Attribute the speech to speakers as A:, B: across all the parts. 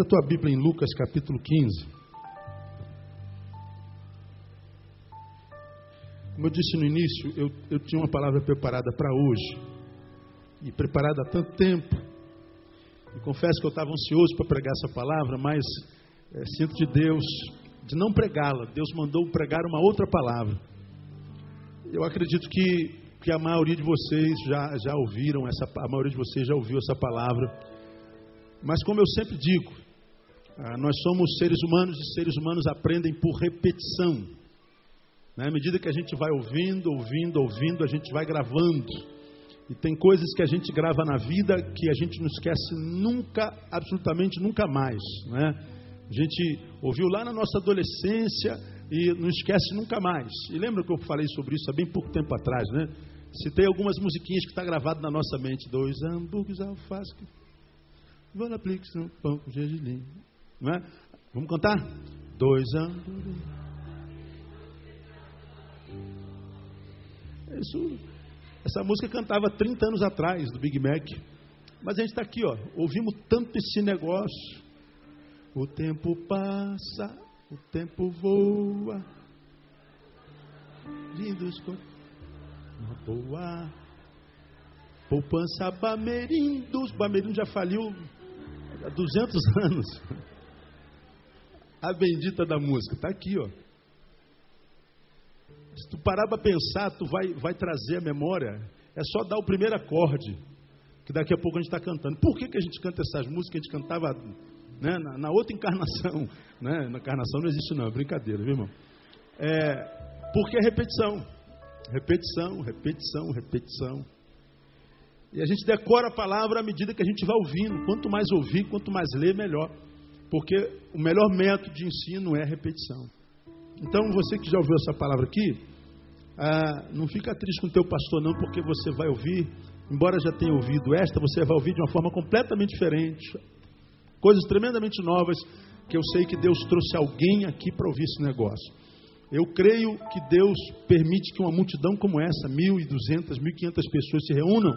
A: Abra a tua Bíblia em Lucas capítulo 15. Como eu disse no início, eu, eu tinha uma palavra preparada para hoje. E preparada há tanto tempo. E confesso que eu estava ansioso para pregar essa palavra, mas é, sinto de Deus de não pregá-la. Deus mandou pregar uma outra palavra. Eu acredito que, que a maioria de vocês já, já ouviram essa, a maioria de vocês já ouviu essa palavra. Mas como eu sempre digo, ah, nós somos seres humanos e seres humanos aprendem por repetição. Né? À medida que a gente vai ouvindo, ouvindo, ouvindo, a gente vai gravando. E tem coisas que a gente grava na vida que a gente não esquece nunca, absolutamente nunca mais. Né? A gente ouviu lá na nossa adolescência e não esquece nunca mais. E lembra que eu falei sobre isso há bem pouco tempo atrás, né? Citei algumas musiquinhas que está gravado na nossa mente. Dois hambúrgueres, alface, valaplix, pão com gergelim. Não é? Vamos cantar? Dois hambúrgueres. Isso, essa música cantava 30 anos atrás, do Big Mac. Mas a gente está aqui, ó, ouvimos tanto esse negócio. O tempo passa, o tempo voa. Lindos uma boa. Poupança Bamerindos. Bamerindos já faliu há 200 anos. A bendita da música. Está aqui, ó. Se tu parar para pensar, tu vai, vai trazer a memória. É só dar o primeiro acorde. Que daqui a pouco a gente está cantando. Por que, que a gente canta essas músicas? A gente cantava né, na, na, outra encarnação. Né? Na encarnação não existe não, é brincadeira, viu irmão? É, porque é repetição. Repetição, repetição, repetição. E a gente decora a palavra à medida que a gente vai ouvindo. Quanto mais ouvir, quanto mais ler, melhor. Porque o melhor método de ensino é repetição. Então, você que já ouviu essa palavra aqui, ah, não fica triste com o teu pastor não, porque você vai ouvir, embora já tenha ouvido esta, você vai ouvir de uma forma completamente diferente, Coisas tremendamente novas que eu sei que Deus trouxe alguém aqui para ouvir esse negócio. Eu creio que Deus permite que uma multidão como essa, 1.200, 1.500 pessoas se reúnam,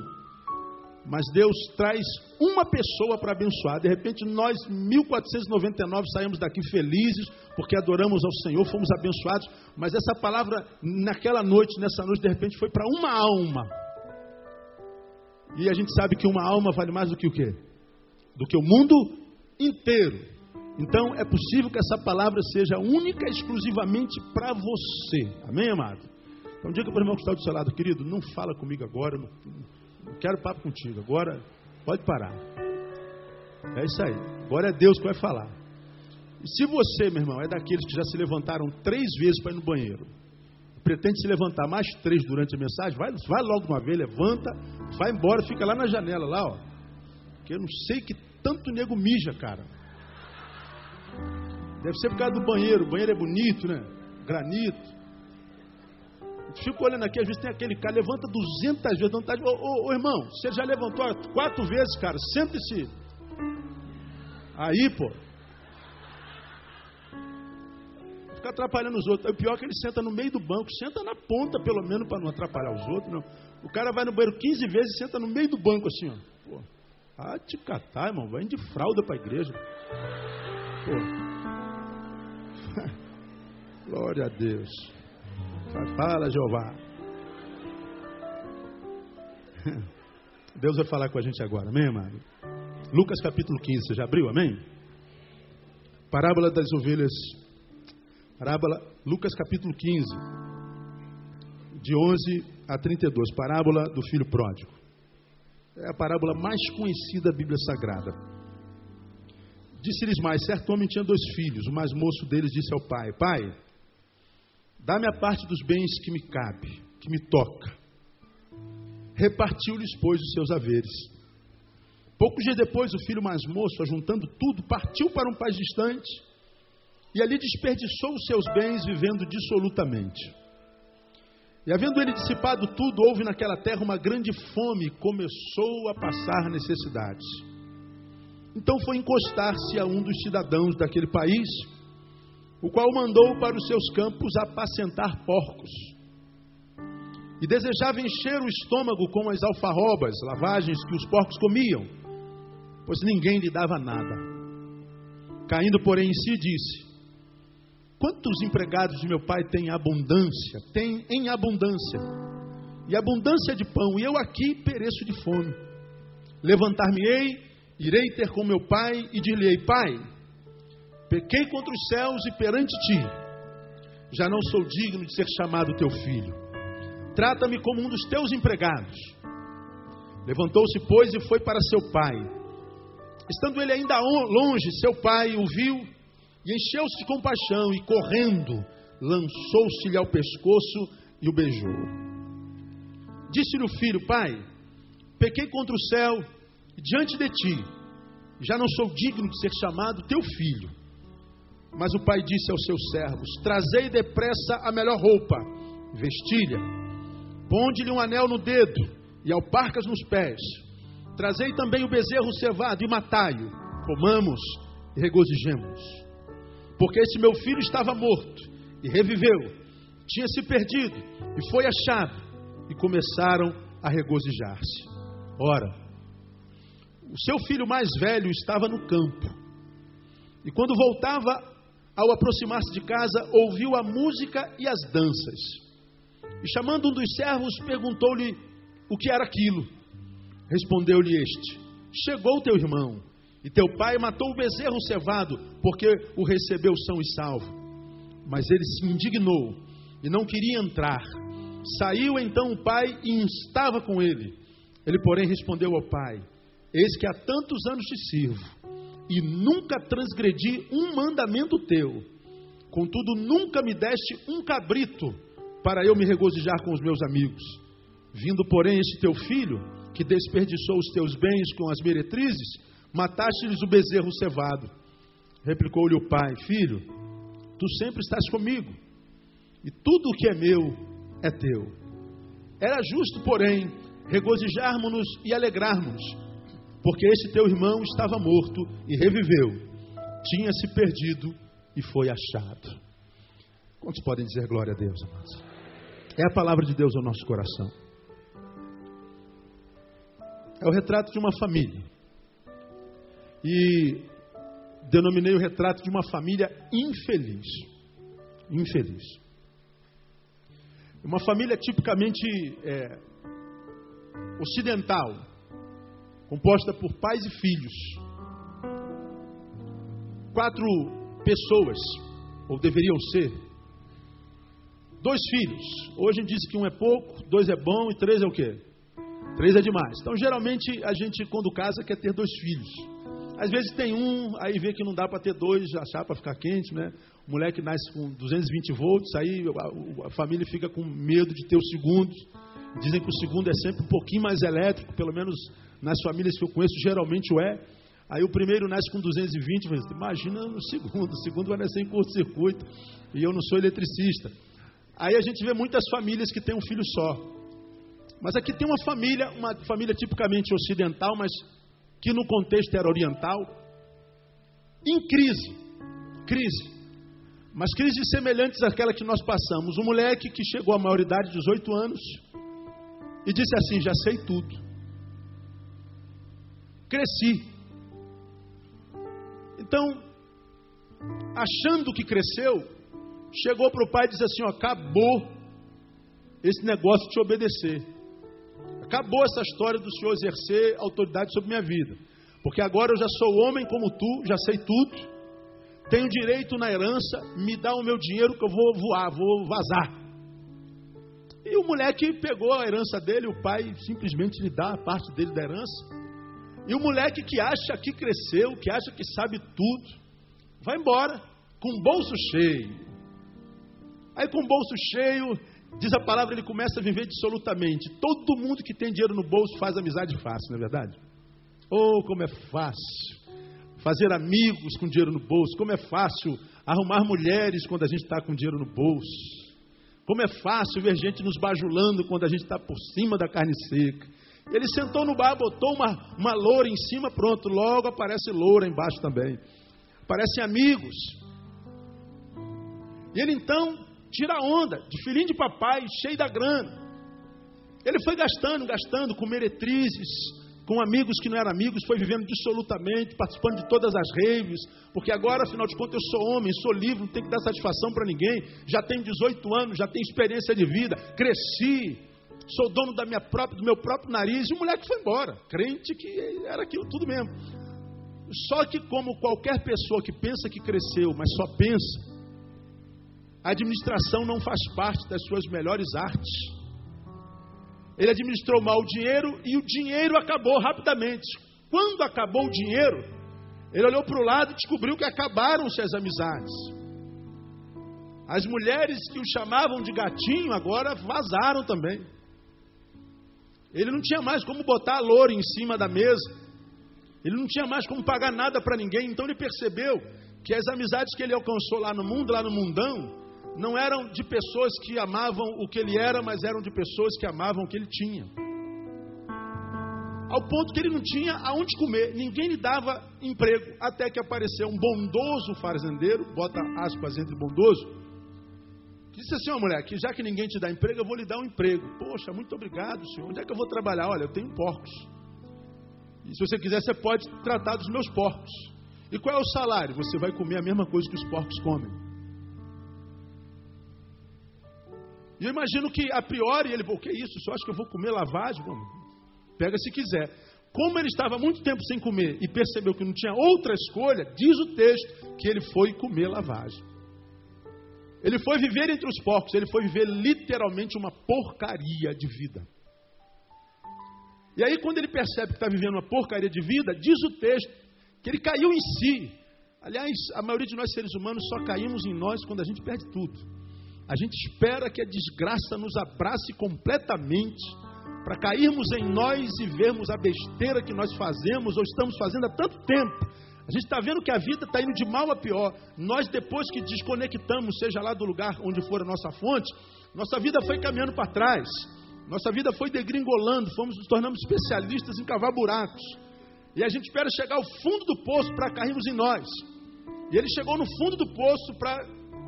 A: mas Deus traz uma pessoa para abençoar. De repente, nós, 1.499, saímos daqui felizes, porque adoramos ao Senhor, fomos abençoados, mas essa palavra, naquela noite, nessa noite, de repente, foi para uma alma. E a gente sabe que uma alma vale mais do que o quê? Do que o mundo inteiro. Então é possível que essa palavra seja única exclusivamente para você. Amém, amado? Então diga para o irmão que está do seu lado, querido, não fala comigo agora, não, não quero papo contigo. Agora pode parar. É isso aí. Agora é Deus que vai falar. E se você, meu irmão, é daqueles que já se levantaram três vezes para ir no banheiro, pretende se levantar mais três durante a mensagem, vai, vai logo uma vez, levanta, vai embora, fica lá na janela, lá, ó. Que eu não sei que tanto nego mija, cara. Deve ser por causa do banheiro. O banheiro é bonito, né? Granito. Fico olhando aqui, às vezes tem aquele cara, levanta 200 vezes, não tá, ô, ô, ô, irmão, você já levantou quatro vezes, cara, sente-se. Aí, pô. Fica atrapalhando os outros. O pior é que ele senta no meio do banco, senta na ponta, pelo menos, para não atrapalhar os outros. Não. O cara vai no banheiro 15 vezes e senta no meio do banco, assim, ó. Pô. Ah, te catar, irmão. Vai de fralda para a igreja. Pô. Glória a Deus. Fala, Jeová. Deus vai falar com a gente agora, amém, amado? Lucas capítulo 15, você já abriu, amém? Parábola das ovelhas. Parábola, Lucas capítulo 15, de 11 a 32. Parábola do filho pródigo. É a parábola mais conhecida da Bíblia Sagrada. Disse-lhes mais: certo homem tinha dois filhos. O mais moço deles disse ao pai: Pai, dá-me a parte dos bens que me cabe, que me toca. Repartiu-lhes, pois, os seus haveres. Poucos dias depois, o filho mais moço, ajuntando tudo, partiu para um país distante e ali desperdiçou os seus bens vivendo dissolutamente. E havendo ele dissipado tudo, houve naquela terra uma grande fome e começou a passar necessidades. Então foi encostar-se a um dos cidadãos daquele país, o qual mandou para os seus campos apacentar porcos. E desejava encher o estômago com as alfarrobas, lavagens que os porcos comiam, pois ninguém lhe dava nada. Caindo, porém, em si, disse: Quantos empregados de meu pai têm abundância? Tem em abundância. E abundância de pão, e eu aqui pereço de fome. Levantar-me-ei, irei ter com meu pai e dir-lhe-ei: Pai, pequei contra os céus e perante ti, já não sou digno de ser chamado teu filho. Trata-me como um dos teus empregados. Levantou-se, pois, e foi para seu pai. Estando ele ainda longe, seu pai o viu e encheu-se de compaixão e, correndo, lançou-se-lhe ao pescoço e o beijou. Disse-lhe o filho: Pai, pequei contra o céu diante de ti, já não sou digno de ser chamado teu filho. Mas o pai disse aos seus servos: Trazei depressa a melhor roupa, vestilha, ponde-lhe um anel no dedo e alparcas nos pés. Trazei também o bezerro cevado e matai-o. Comamos e regozijemos. Porque esse meu filho estava morto e reviveu, tinha se perdido e foi achado. E começaram a regozijar-se. Ora, o seu filho mais velho estava no campo. E quando voltava, ao aproximar-se de casa, ouviu a música e as danças. E chamando um dos servos, perguntou-lhe o que era aquilo? Respondeu-lhe este: Chegou teu irmão, e teu pai matou o bezerro cevado, porque o recebeu são e salvo. Mas ele se indignou e não queria entrar. Saiu então o pai e estava com ele. Ele, porém, respondeu ao pai: Eis que há tantos anos te sirvo, e nunca transgredi um mandamento teu. Contudo, nunca me deste um cabrito para eu me regozijar com os meus amigos. Vindo, porém, este teu filho, que desperdiçou os teus bens com as meretrizes, mataste-lhes o bezerro cevado. Replicou-lhe o pai: Filho, tu sempre estás comigo, e tudo o que é meu é teu. Era justo, porém, regozijarmos-nos e alegrarmos, porque este teu irmão estava morto e reviveu, tinha se perdido e foi achado. Quantos podem dizer glória a Deus, amados? É a palavra de Deus ao nosso coração é o retrato de uma família. E denominei o retrato de uma família infeliz. Infeliz. Uma família tipicamente é, ocidental, composta por pais e filhos. Quatro pessoas, ou deveriam ser, dois filhos. Hoje diz que um é pouco, dois é bom e três é o quê? Três é demais. Então, geralmente, a gente, quando casa, quer ter dois filhos. Às vezes tem um, aí vê que não dá para ter dois, achar para ficar quente, né? O moleque nasce com 220 volts, aí a, a, família fica com medo de ter o segundo. Dizem que o segundo é sempre um pouquinho mais elétrico, pelo menos nas famílias que eu conheço, geralmente o é. Aí o primeiro nasce com 220, mas imagina o segundo, o segundo vai nascer em curto-circuito, e eu não sou eletricista. Aí a gente vê muitas famílias que têm um filho só. Mas aqui tem uma família, uma família tipicamente ocidental, mas que no contexto era oriental, em crise. Crise. Mas crises semelhantes àquela que nós passamos. Um moleque que chegou à maioridade, 18 anos, e disse assim: Já sei tudo. Cresci. Então, achando que cresceu, chegou para o pai e disse assim: ó, Acabou esse negócio de te obedecer. Acabou essa história do Senhor exercer autoridade sobre minha vida. Porque agora eu já sou homem como tu, já sei tudo. Tenho direito na herança, me dá o meu dinheiro que eu vou voar, vou vazar. E o moleque pegou a herança dele, o pai simplesmente lhe dá a parte dele da herança. E o moleque que acha que cresceu, que acha que sabe tudo, vai embora com o bolso cheio. Aí com o bolso cheio, Diz a palavra, ele começa a viver dissolutamente. Todo mundo que tem dinheiro no bolso faz amizade fácil, não é verdade? Oh, como é fácil fazer amigos com dinheiro no bolso. Como é fácil arrumar mulheres quando a gente está com dinheiro no bolso. Como é fácil ver gente nos bajulando quando a gente está por cima da carne seca. Ele sentou no bar, botou uma, uma loura em cima, pronto, logo aparece loura embaixo também. Aparecem amigos. E ele então tira onda, de filhinho de papai, cheio da grana. Ele foi gastando, gastando com meretrizes, com amigos que não eram amigos, foi vivendo dissolutamente, participando de todas as raves, porque agora, afinal de contas, eu sou homem, sou livre, não tenho que dar satisfação para ninguém, já tenho 18 anos, já tenho experiência de vida, cresci, sou dono da minha própria, do meu próprio nariz, e o moleque foi embora, crente que era aquilo tudo mesmo. Só que, como qualquer pessoa que pensa que cresceu, mas só pensa, a administração não faz parte das suas melhores artes. Ele administrou mal o dinheiro e o dinheiro acabou rapidamente. Quando acabou o dinheiro, ele olhou para o lado e descobriu que acabaram-se as amizades. As mulheres que o chamavam de gatinho agora vazaram também. Ele não tinha mais como botar a loura em cima da mesa. Ele não tinha mais como pagar nada para ninguém. Então ele percebeu que as amizades que ele alcançou lá no mundo, lá no mundão, não eram de pessoas que amavam o que ele era, mas eram de pessoas que amavam o que ele tinha. Ao ponto que ele não tinha aonde comer, ninguém lhe dava emprego, até que apareceu um bondoso fazendeiro, bota aspas entre bondoso, disse assim: Ó mulher, que já que ninguém te dá emprego, eu vou lhe dar um emprego. Poxa, muito obrigado, senhor. Onde é que eu vou trabalhar? Olha, eu tenho porcos. E se você quiser, você pode tratar dos meus porcos. E qual é o salário? Você vai comer a mesma coisa que os porcos comem. E eu imagino que a priori ele O que é isso? Você acha que eu vou comer lavagem? Pega se quiser. Como ele estava muito tempo sem comer e percebeu que não tinha outra escolha, diz o texto que ele foi comer lavagem. Ele foi viver entre os porcos, ele foi viver literalmente uma porcaria de vida. E aí, quando ele percebe que está vivendo uma porcaria de vida, diz o texto que ele caiu em si. Aliás, a maioria de nós seres humanos só caímos em nós quando a gente perde tudo. A gente espera que a desgraça nos abrace completamente para cairmos em nós e vermos a besteira que nós fazemos ou estamos fazendo há tanto tempo. A gente está vendo que a vida está indo de mal a pior. Nós, depois que desconectamos, seja lá do lugar onde for a nossa fonte, nossa vida foi caminhando para trás. Nossa vida foi degringolando, fomos nos tornamos especialistas em cavar buracos. E a gente espera chegar ao fundo do poço para cairmos em nós. E ele chegou no fundo do poço para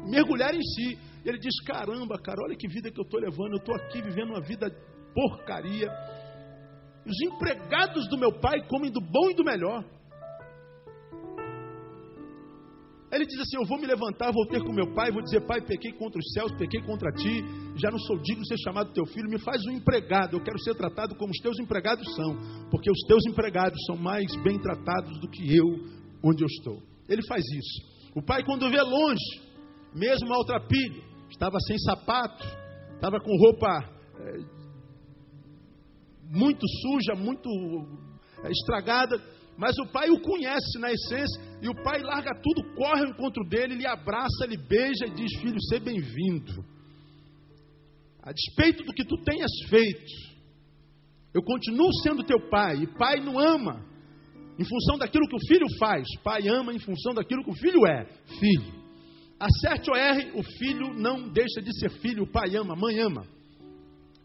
A: mergulhar em si. E ele diz: Caramba, cara, olha que vida que eu estou levando. Eu estou aqui vivendo uma vida porcaria. Os empregados do meu pai comem do bom e do melhor. Ele diz assim: Eu vou me levantar, vou ter com meu pai, vou dizer, pai, pequei contra os céus, pequei contra ti, já não sou digno de ser chamado teu filho, me faz um empregado, eu quero ser tratado como os teus empregados são, porque os teus empregados são mais bem tratados do que eu, onde eu estou. Ele faz isso. O pai, quando vê longe, mesmo maltrapilho, estava sem sapato, estava com roupa é, muito suja, muito é, estragada, mas o pai o conhece na essência, e o pai larga tudo, corre ao encontro dele, ele abraça, ele beija e diz: Filho, seja bem-vindo. A despeito do que tu tenhas feito, eu continuo sendo teu pai, e pai não ama em função daquilo que o filho faz, pai ama em função daquilo que o filho é, filho. Acerte ou erre, o filho não deixa de ser filho, o pai ama, a mãe ama.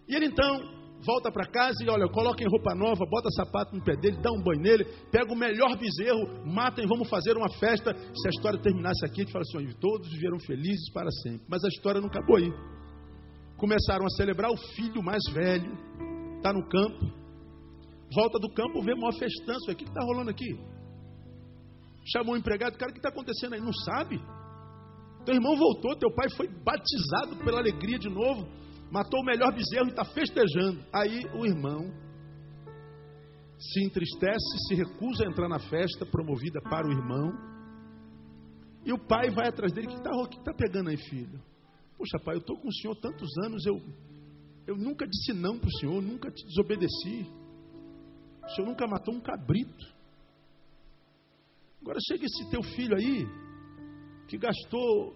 A: E ele então volta para casa e olha, coloca em roupa nova, bota sapato no pé dele, dá um banho nele, pega o melhor bezerro, matem, vamos fazer uma festa. Se a história terminasse aqui, a gente fala assim: todos viveram felizes para sempre. Mas a história não acabou aí. Começaram a celebrar o filho mais velho, está no campo, volta do campo, vê maior festança. O que está rolando aqui? Chamou o empregado, cara, o que está acontecendo aí? Não sabe? Teu irmão voltou, teu pai foi batizado pela alegria de novo matou o melhor bezerro e está festejando. Aí o irmão se entristece, se recusa a entrar na festa promovida para o irmão. E o pai vai atrás dele: que está tá pegando aí, filho? Poxa, pai, eu estou com o senhor tantos anos, eu, eu nunca disse não para o senhor, nunca te desobedeci. O senhor nunca matou um cabrito. Agora chega esse teu filho aí, que gastou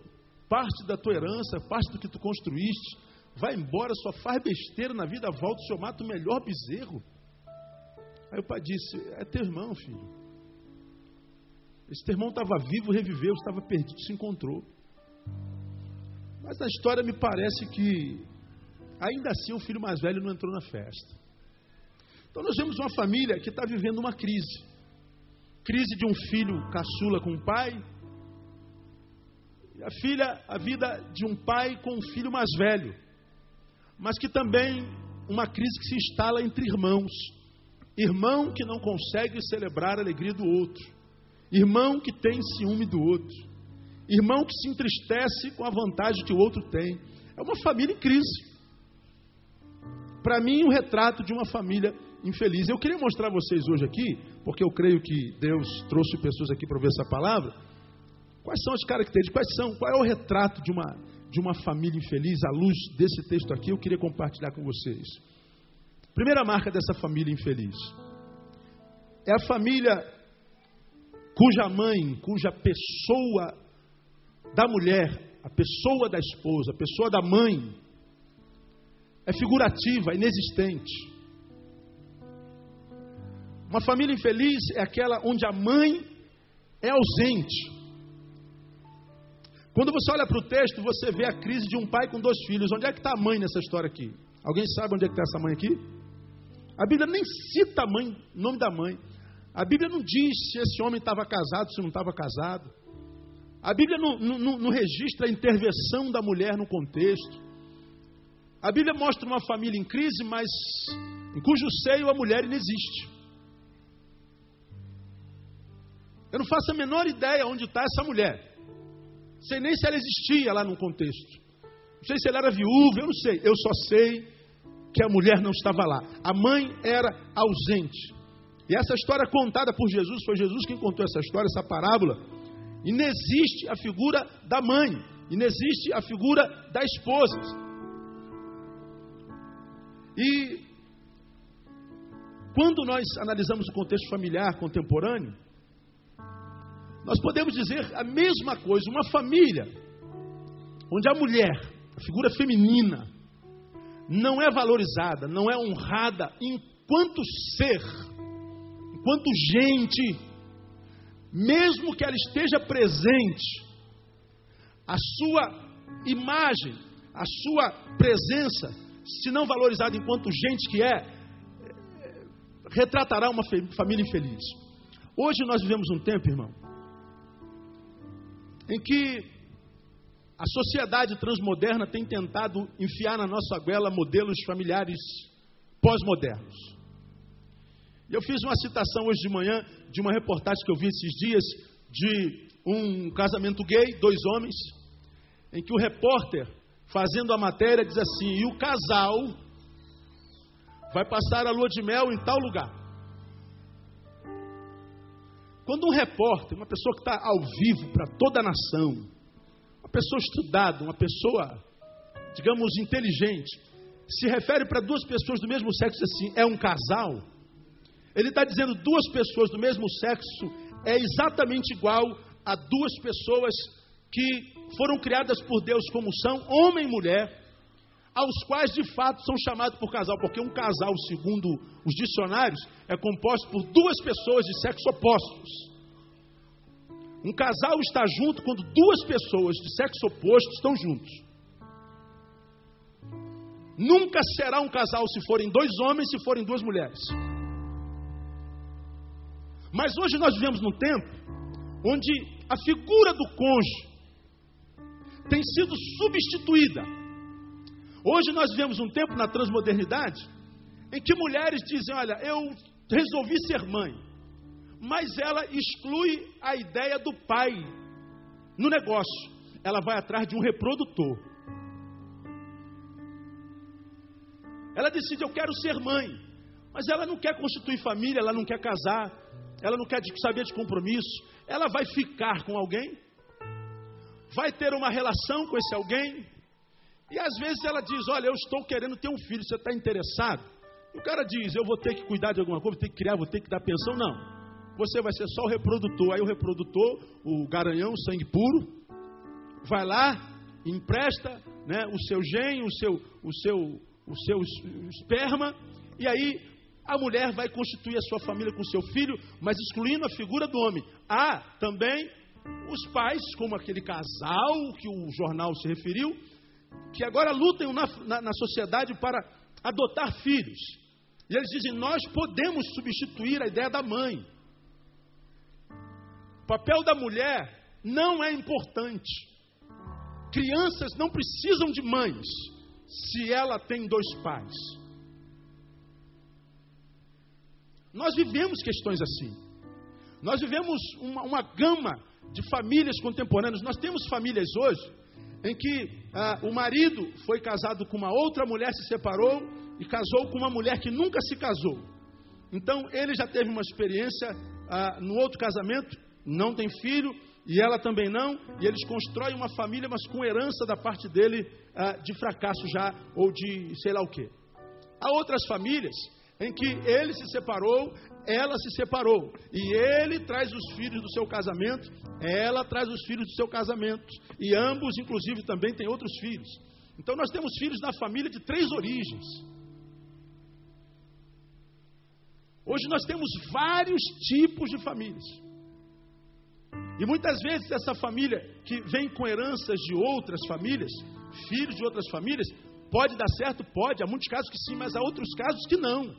A: parte da tua herança, parte do que tu construíste, vai embora, só faz besteira na vida, volta, o senhor mata o melhor bezerro. Aí o pai disse: É teu irmão, filho. Esse teu irmão estava vivo, reviveu, estava perdido, se encontrou. Mas na história me parece que, ainda assim, o filho mais velho não entrou na festa. Então nós vemos uma família que está vivendo uma crise. Crise de um filho caçula com o pai. E a filha, a vida de um pai com um filho mais velho mas que também uma crise que se instala entre irmãos. Irmão que não consegue celebrar a alegria do outro. Irmão que tem ciúme do outro. Irmão que se entristece com a vantagem que o outro tem. É uma família em crise. Para mim, um retrato de uma família infeliz. Eu queria mostrar a vocês hoje aqui, porque eu creio que Deus trouxe pessoas aqui para ver essa palavra. Quais são as características? Quais são? Qual é o retrato de uma, de uma família infeliz à luz desse texto aqui? Eu queria compartilhar com vocês. Primeira marca dessa família infeliz é a família cuja mãe, cuja pessoa da mulher, a pessoa da esposa, a pessoa da mãe, é figurativa, inexistente. Uma família infeliz é aquela onde a mãe é ausente. Quando você olha para o texto, você vê a crise de um pai com dois filhos. Onde é que está a mãe nessa história aqui? Alguém sabe onde é que está essa mãe aqui? A Bíblia nem cita a mãe, o nome da mãe. A Bíblia não diz se esse homem estava casado, se não estava casado. A Bíblia não, não, não, registra a intervenção da mulher no contexto. A Bíblia mostra uma família em crise, mas em cujo seio a mulher inexiste. Eu não faço a menor ideia onde está essa mulher. Sei nem se ela existia lá no contexto. Não sei se ela era viúva, eu não sei. Eu só sei que a mulher não estava lá. A mãe era ausente. E essa história contada por Jesus, foi Jesus quem contou essa história, essa parábola. E não existe a figura da mãe, e não existe a figura da esposa. E quando nós analisamos o contexto familiar contemporâneo, nós podemos dizer a mesma coisa, uma família onde a mulher, a figura feminina, não é valorizada, não é honrada enquanto ser, enquanto gente, mesmo que ela esteja presente, a sua imagem, a sua presença, se não valorizada enquanto gente que é, retratará uma família infeliz. Hoje nós vivemos um tempo, irmão, em que a sociedade transmoderna tem tentado enfiar na nossa goela modelos familiares pós-modernos. Eu fiz uma citação hoje de manhã de uma reportagem que eu vi esses dias de um casamento gay, dois homens, em que o repórter, fazendo a matéria, diz assim: e o casal vai passar a lua de mel em tal lugar. Quando um repórter, uma pessoa que está ao vivo para toda a nação, pessoa estudada, uma pessoa, digamos, inteligente, se refere para duas pessoas do mesmo sexo assim, é um casal, ele está dizendo duas pessoas do mesmo sexo é exatamente igual a duas pessoas que foram criadas por Deus como são, homem e mulher, aos quais de fato são chamados por casal, porque um casal, segundo os dicionários, é composto por duas pessoas de sexo opostos. Um casal está junto quando duas pessoas de sexo oposto estão juntos. Nunca será um casal se forem dois homens, se forem duas mulheres. Mas hoje nós vivemos num tempo onde a figura do cônjuge tem sido substituída. Hoje nós vivemos um tempo na transmodernidade em que mulheres dizem: Olha, eu resolvi ser mãe mas ela exclui a ideia do pai no negócio. Ela vai atrás de um reprodutor. Ela decide, eu quero ser mãe, mas ela não quer constituir família, ela não quer casar, ela não quer saber de compromisso. Ela vai ficar com alguém, vai ter uma relação com esse alguém, e às vezes ela diz: Olha, eu estou querendo ter um filho, você está interessado? O cara diz: Eu vou ter que cuidar de alguma coisa, vou ter que criar, vou ter que dar pensão. Não você vai ser só o reprodutor. Aí o reprodutor, o garanhão, sangue puro, vai lá, empresta né, o seu gene, o seu, o, seu, o seu esperma, e aí a mulher vai constituir a sua família com seu filho, mas excluindo a figura do homem. Há também os pais, como aquele casal que o jornal se referiu, que agora lutam na, na, na sociedade para adotar filhos. E eles dizem: nós podemos substituir a ideia da mãe. O papel da mulher não é importante. Crianças não precisam de mães se ela tem dois pais. Nós vivemos questões assim. Nós vivemos uma, uma gama de famílias contemporâneas. Nós temos famílias hoje em que ah, o marido foi casado com uma outra mulher, se separou e casou com uma mulher que nunca se casou. Então ele já teve uma experiência ah, no outro casamento, não tem filho e ela também não, e eles constroem uma família, mas com herança da parte dele ah, de fracasso já ou de sei lá o que. Há outras famílias em que ele se separou, ela se separou. E ele traz os filhos do seu casamento, ela traz os filhos do seu casamento. E ambos, inclusive, também têm outros filhos. Então nós temos filhos na família de três origens. Hoje nós temos vários tipos de famílias. E muitas vezes essa família que vem com heranças de outras famílias, filhos de outras famílias, pode dar certo? Pode. Há muitos casos que sim, mas há outros casos que não.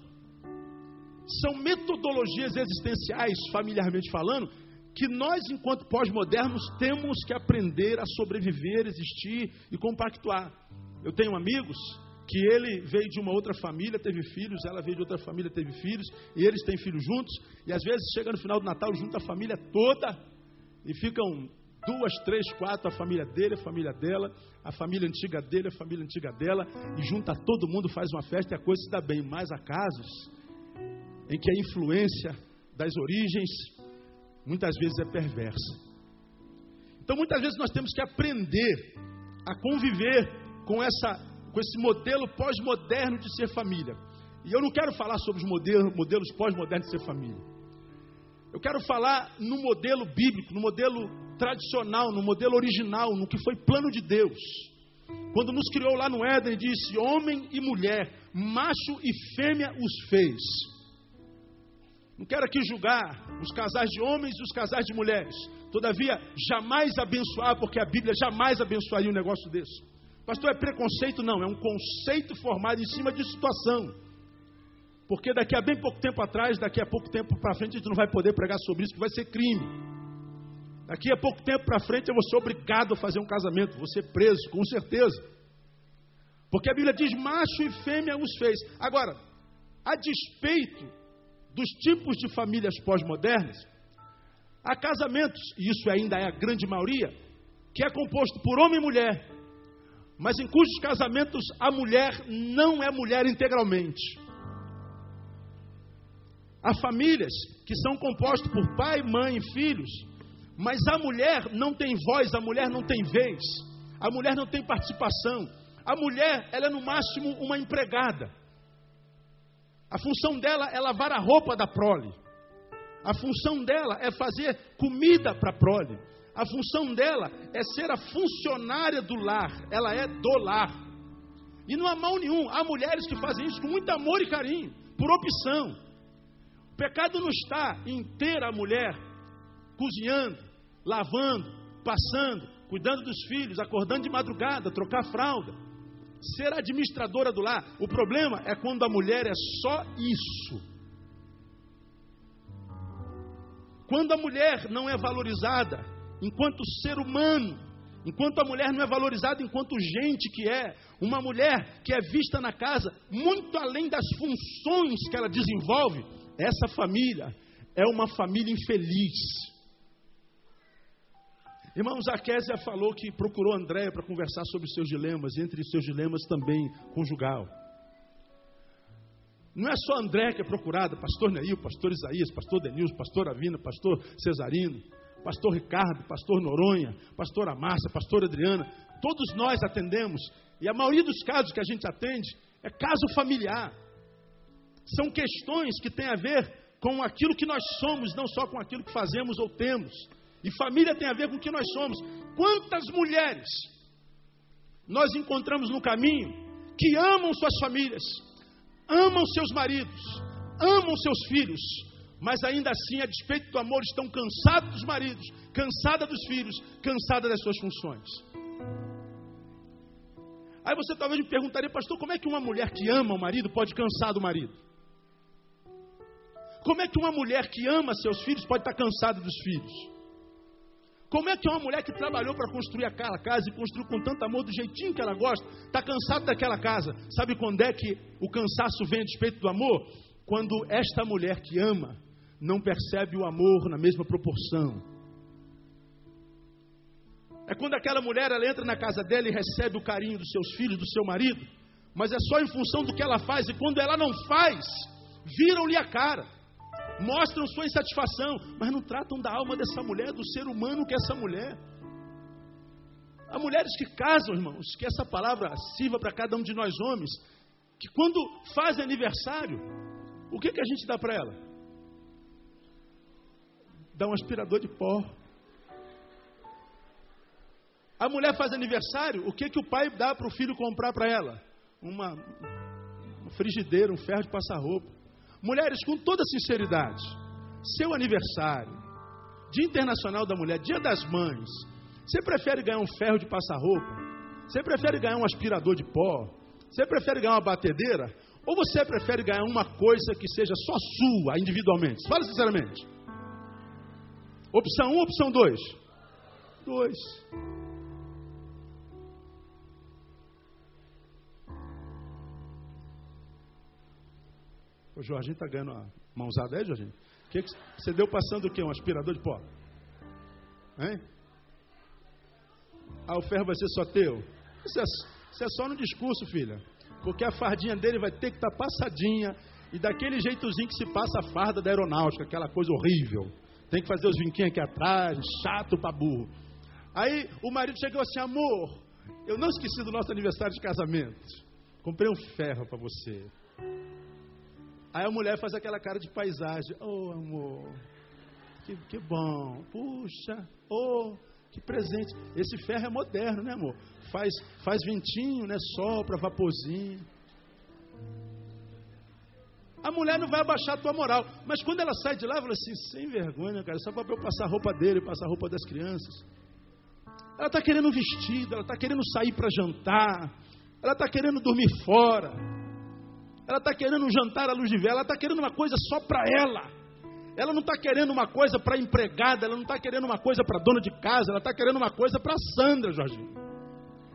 A: São metodologias existenciais, familiarmente falando, que nós, enquanto pós-modernos, temos que aprender a sobreviver, existir e compactuar. Eu tenho amigos que ele veio de uma outra família, teve filhos, ela veio de outra família, teve filhos, e eles têm filhos juntos, e às vezes chega no final do Natal, junta a família toda, e ficam duas, três, quatro, a família dele, a família dela, a família antiga dele, a família antiga dela, e junta todo mundo, faz uma festa e a coisa se dá bem. Mas há casos em que a influência das origens muitas vezes é perversa. Então muitas vezes nós temos que aprender a conviver com essa com esse modelo pós-moderno de ser família. E eu não quero falar sobre os modelos, modelos pós-modernos de ser família. Eu quero falar no modelo bíblico, no modelo tradicional, no modelo original, no que foi plano de Deus. Quando nos criou lá no Éden, disse: homem e mulher, macho e fêmea os fez. Não quero aqui julgar os casais de homens e os casais de mulheres. Todavia, jamais abençoar, porque a Bíblia jamais abençoaria um negócio desse. Pastor, é preconceito? Não, é um conceito formado em cima de situação. Porque daqui a bem pouco tempo atrás, daqui a pouco tempo para frente, a gente não vai poder pregar sobre isso, que vai ser crime. Daqui a pouco tempo para frente, eu vou ser obrigado a fazer um casamento, vou ser preso, com certeza. Porque a Bíblia diz: macho e fêmea os fez. Agora, a despeito dos tipos de famílias pós-modernas, há casamentos, e isso ainda é a grande maioria, que é composto por homem e mulher, mas em cujos casamentos a mulher não é mulher integralmente. Há famílias que são compostas por pai, mãe e filhos, mas a mulher não tem voz, a mulher não tem vez, a mulher não tem participação. A mulher, ela é no máximo uma empregada. A função dela é lavar a roupa da prole. A função dela é fazer comida para a prole. A função dela é ser a funcionária do lar. Ela é do lar. E não há mal nenhum. Há mulheres que fazem isso com muito amor e carinho, por opção. O pecado não está em ter a mulher cozinhando, lavando, passando, cuidando dos filhos, acordando de madrugada, trocar fralda ser administradora do lar. O problema é quando a mulher é só isso. Quando a mulher não é valorizada enquanto ser humano, enquanto a mulher não é valorizada enquanto gente que é, uma mulher que é vista na casa muito além das funções que ela desenvolve, essa família é uma família infeliz. Irmão, Zaquésia falou que procurou Andréia para conversar sobre seus dilemas, entre seus dilemas também conjugal. Não é só André que é procurada, pastor Neil, pastor Isaías, pastor Denilson, pastor Avina, pastor Cesarino, pastor Ricardo, pastor Noronha, pastor Márcia, pastor Adriana. Todos nós atendemos, e a maioria dos casos que a gente atende é caso familiar. São questões que têm a ver com aquilo que nós somos, não só com aquilo que fazemos ou temos. E família tem a ver com o que nós somos. Quantas mulheres nós encontramos no caminho que amam suas famílias, amam seus maridos, amam seus filhos, mas ainda assim, a despeito do amor, estão cansados dos maridos, cansada dos filhos, cansada das suas funções. Aí você talvez me perguntaria, pastor, como é que uma mulher que ama o marido pode cansar do marido? Como é que uma mulher que ama seus filhos pode estar cansada dos filhos? Como é que uma mulher que trabalhou para construir aquela casa e construiu com tanto amor, do jeitinho que ela gosta, está cansada daquela casa? Sabe quando é que o cansaço vem a despeito do amor? quando esta mulher que ama não percebe o amor na mesma proporção. É quando aquela mulher ela entra na casa dela e recebe o carinho dos seus filhos, do seu marido, mas é só em função do que ela faz, e quando ela não faz, viram-lhe a cara, mostram sua insatisfação, mas não tratam da alma dessa mulher, do ser humano que é essa mulher. Há mulheres que casam, irmãos, que essa palavra sirva para cada um de nós homens, que quando fazem aniversário, o que, que a gente dá para ela? Dá um aspirador de pó. A mulher faz aniversário, o que, que o pai dá para o filho comprar para ela? Uma, uma frigideira, um ferro de passar roupa. Mulheres, com toda sinceridade, seu aniversário, Dia Internacional da Mulher, Dia das Mães, você prefere ganhar um ferro de passar roupa? Você prefere ganhar um aspirador de pó? Você prefere ganhar uma batedeira? Ou você prefere ganhar uma coisa que seja só sua, individualmente? Fala sinceramente. Opção 1 um, opção 2? 2. O Jorginho está ganhando uma mãozada aí, Jorginho? Que que você deu passando o quê? Um aspirador de pó? Hein? Ah, o ferro vai ser só teu? Isso é, isso é só no discurso, filha. Porque a fardinha dele vai ter que estar tá passadinha. E daquele jeitozinho que se passa a farda da aeronáutica, aquela coisa horrível. Tem que fazer os vinquinhos aqui atrás, chato pra burro. Aí o marido chegou assim, amor, eu não esqueci do nosso aniversário de casamento. Comprei um ferro para você. Aí a mulher faz aquela cara de paisagem. Oh, amor, que, que bom. Puxa, oh, que presente. Esse ferro é moderno, né, amor? Faz, faz ventinho, né? Sopra, vaporzinho. A mulher não vai abaixar a tua moral. Mas quando ela sai de lá, ela fala assim, sem vergonha, cara, só para eu passar a roupa dele, passar a roupa das crianças. Ela está querendo um vestido, ela está querendo sair para jantar, ela está querendo dormir fora, ela está querendo um jantar à luz de vela, ela está querendo uma coisa só para ela. Ela não está querendo uma coisa para empregada, ela não está querendo uma coisa para dona de casa, ela está querendo uma coisa para Sandra, Jorginho.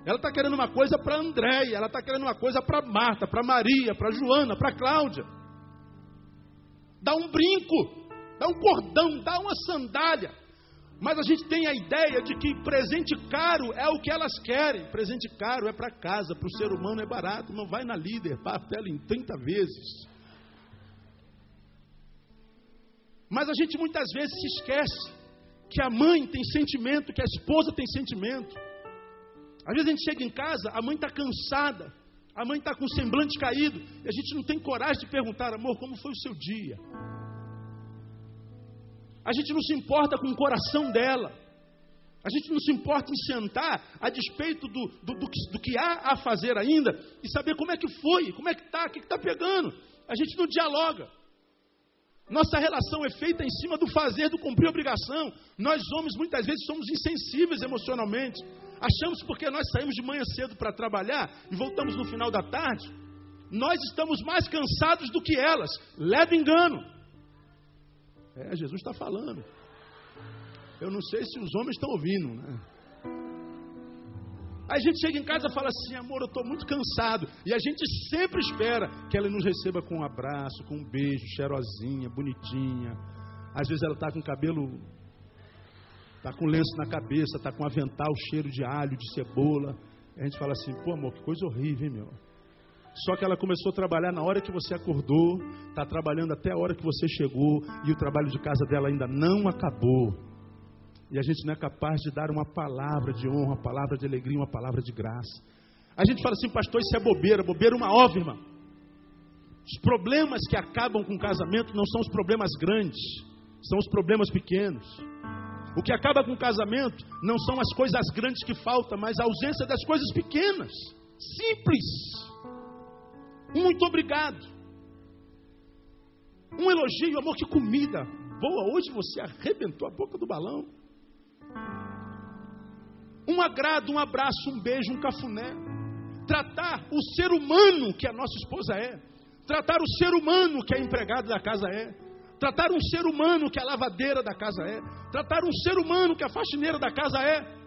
A: Ela está querendo uma coisa para Andréia, ela está querendo uma coisa para Marta, para Maria, para Joana, para Cláudia. Dá um brinco, dá um cordão, dá uma sandália. Mas a gente tem a ideia de que presente caro é o que elas querem. Presente caro é para casa, para o ser humano é barato. Não vai na líder, papel em 30 vezes. Mas a gente muitas vezes se esquece que a mãe tem sentimento, que a esposa tem sentimento. Às vezes a gente chega em casa, a mãe está cansada, a mãe está com o semblante caído, e a gente não tem coragem de perguntar, amor, como foi o seu dia? A gente não se importa com o coração dela. A gente não se importa em sentar a despeito do, do, do, que, do que há a fazer ainda e saber como é que foi, como é que está, o que está pegando. A gente não dialoga. Nossa relação é feita em cima do fazer, do cumprir obrigação. Nós homens muitas vezes somos insensíveis emocionalmente. Achamos porque nós saímos de manhã cedo para trabalhar e voltamos no final da tarde, nós estamos mais cansados do que elas. Leve engano. É, Jesus está falando. Eu não sei se os homens estão ouvindo, né? Aí a gente chega em casa e fala assim: amor, eu estou muito cansado. E a gente sempre espera que ela nos receba com um abraço, com um beijo, cheirosinha, bonitinha. Às vezes ela está com cabelo, está com lenço na cabeça, está com avental cheiro de alho, de cebola. a gente fala assim: pô, amor, que coisa horrível, hein, meu? Só que ela começou a trabalhar na hora que você acordou, está trabalhando até a hora que você chegou, e o trabalho de casa dela ainda não acabou e a gente não é capaz de dar uma palavra de honra, uma palavra de alegria, uma palavra de graça. A gente fala assim, pastor, isso é bobeira, bobeira uma ova, irmão. Os problemas que acabam com o casamento não são os problemas grandes, são os problemas pequenos. O que acaba com o casamento não são as coisas grandes que faltam, mas a ausência das coisas pequenas. Simples. Muito obrigado. Um elogio, amor, que comida boa. Hoje você arrebentou a boca do balão. Um agrado, um abraço, um beijo, um cafuné. Tratar o ser humano que a nossa esposa é. Tratar o ser humano que a empregada da casa é. Tratar um ser humano que a lavadeira da casa é. Tratar um ser humano que a faxineira da casa é.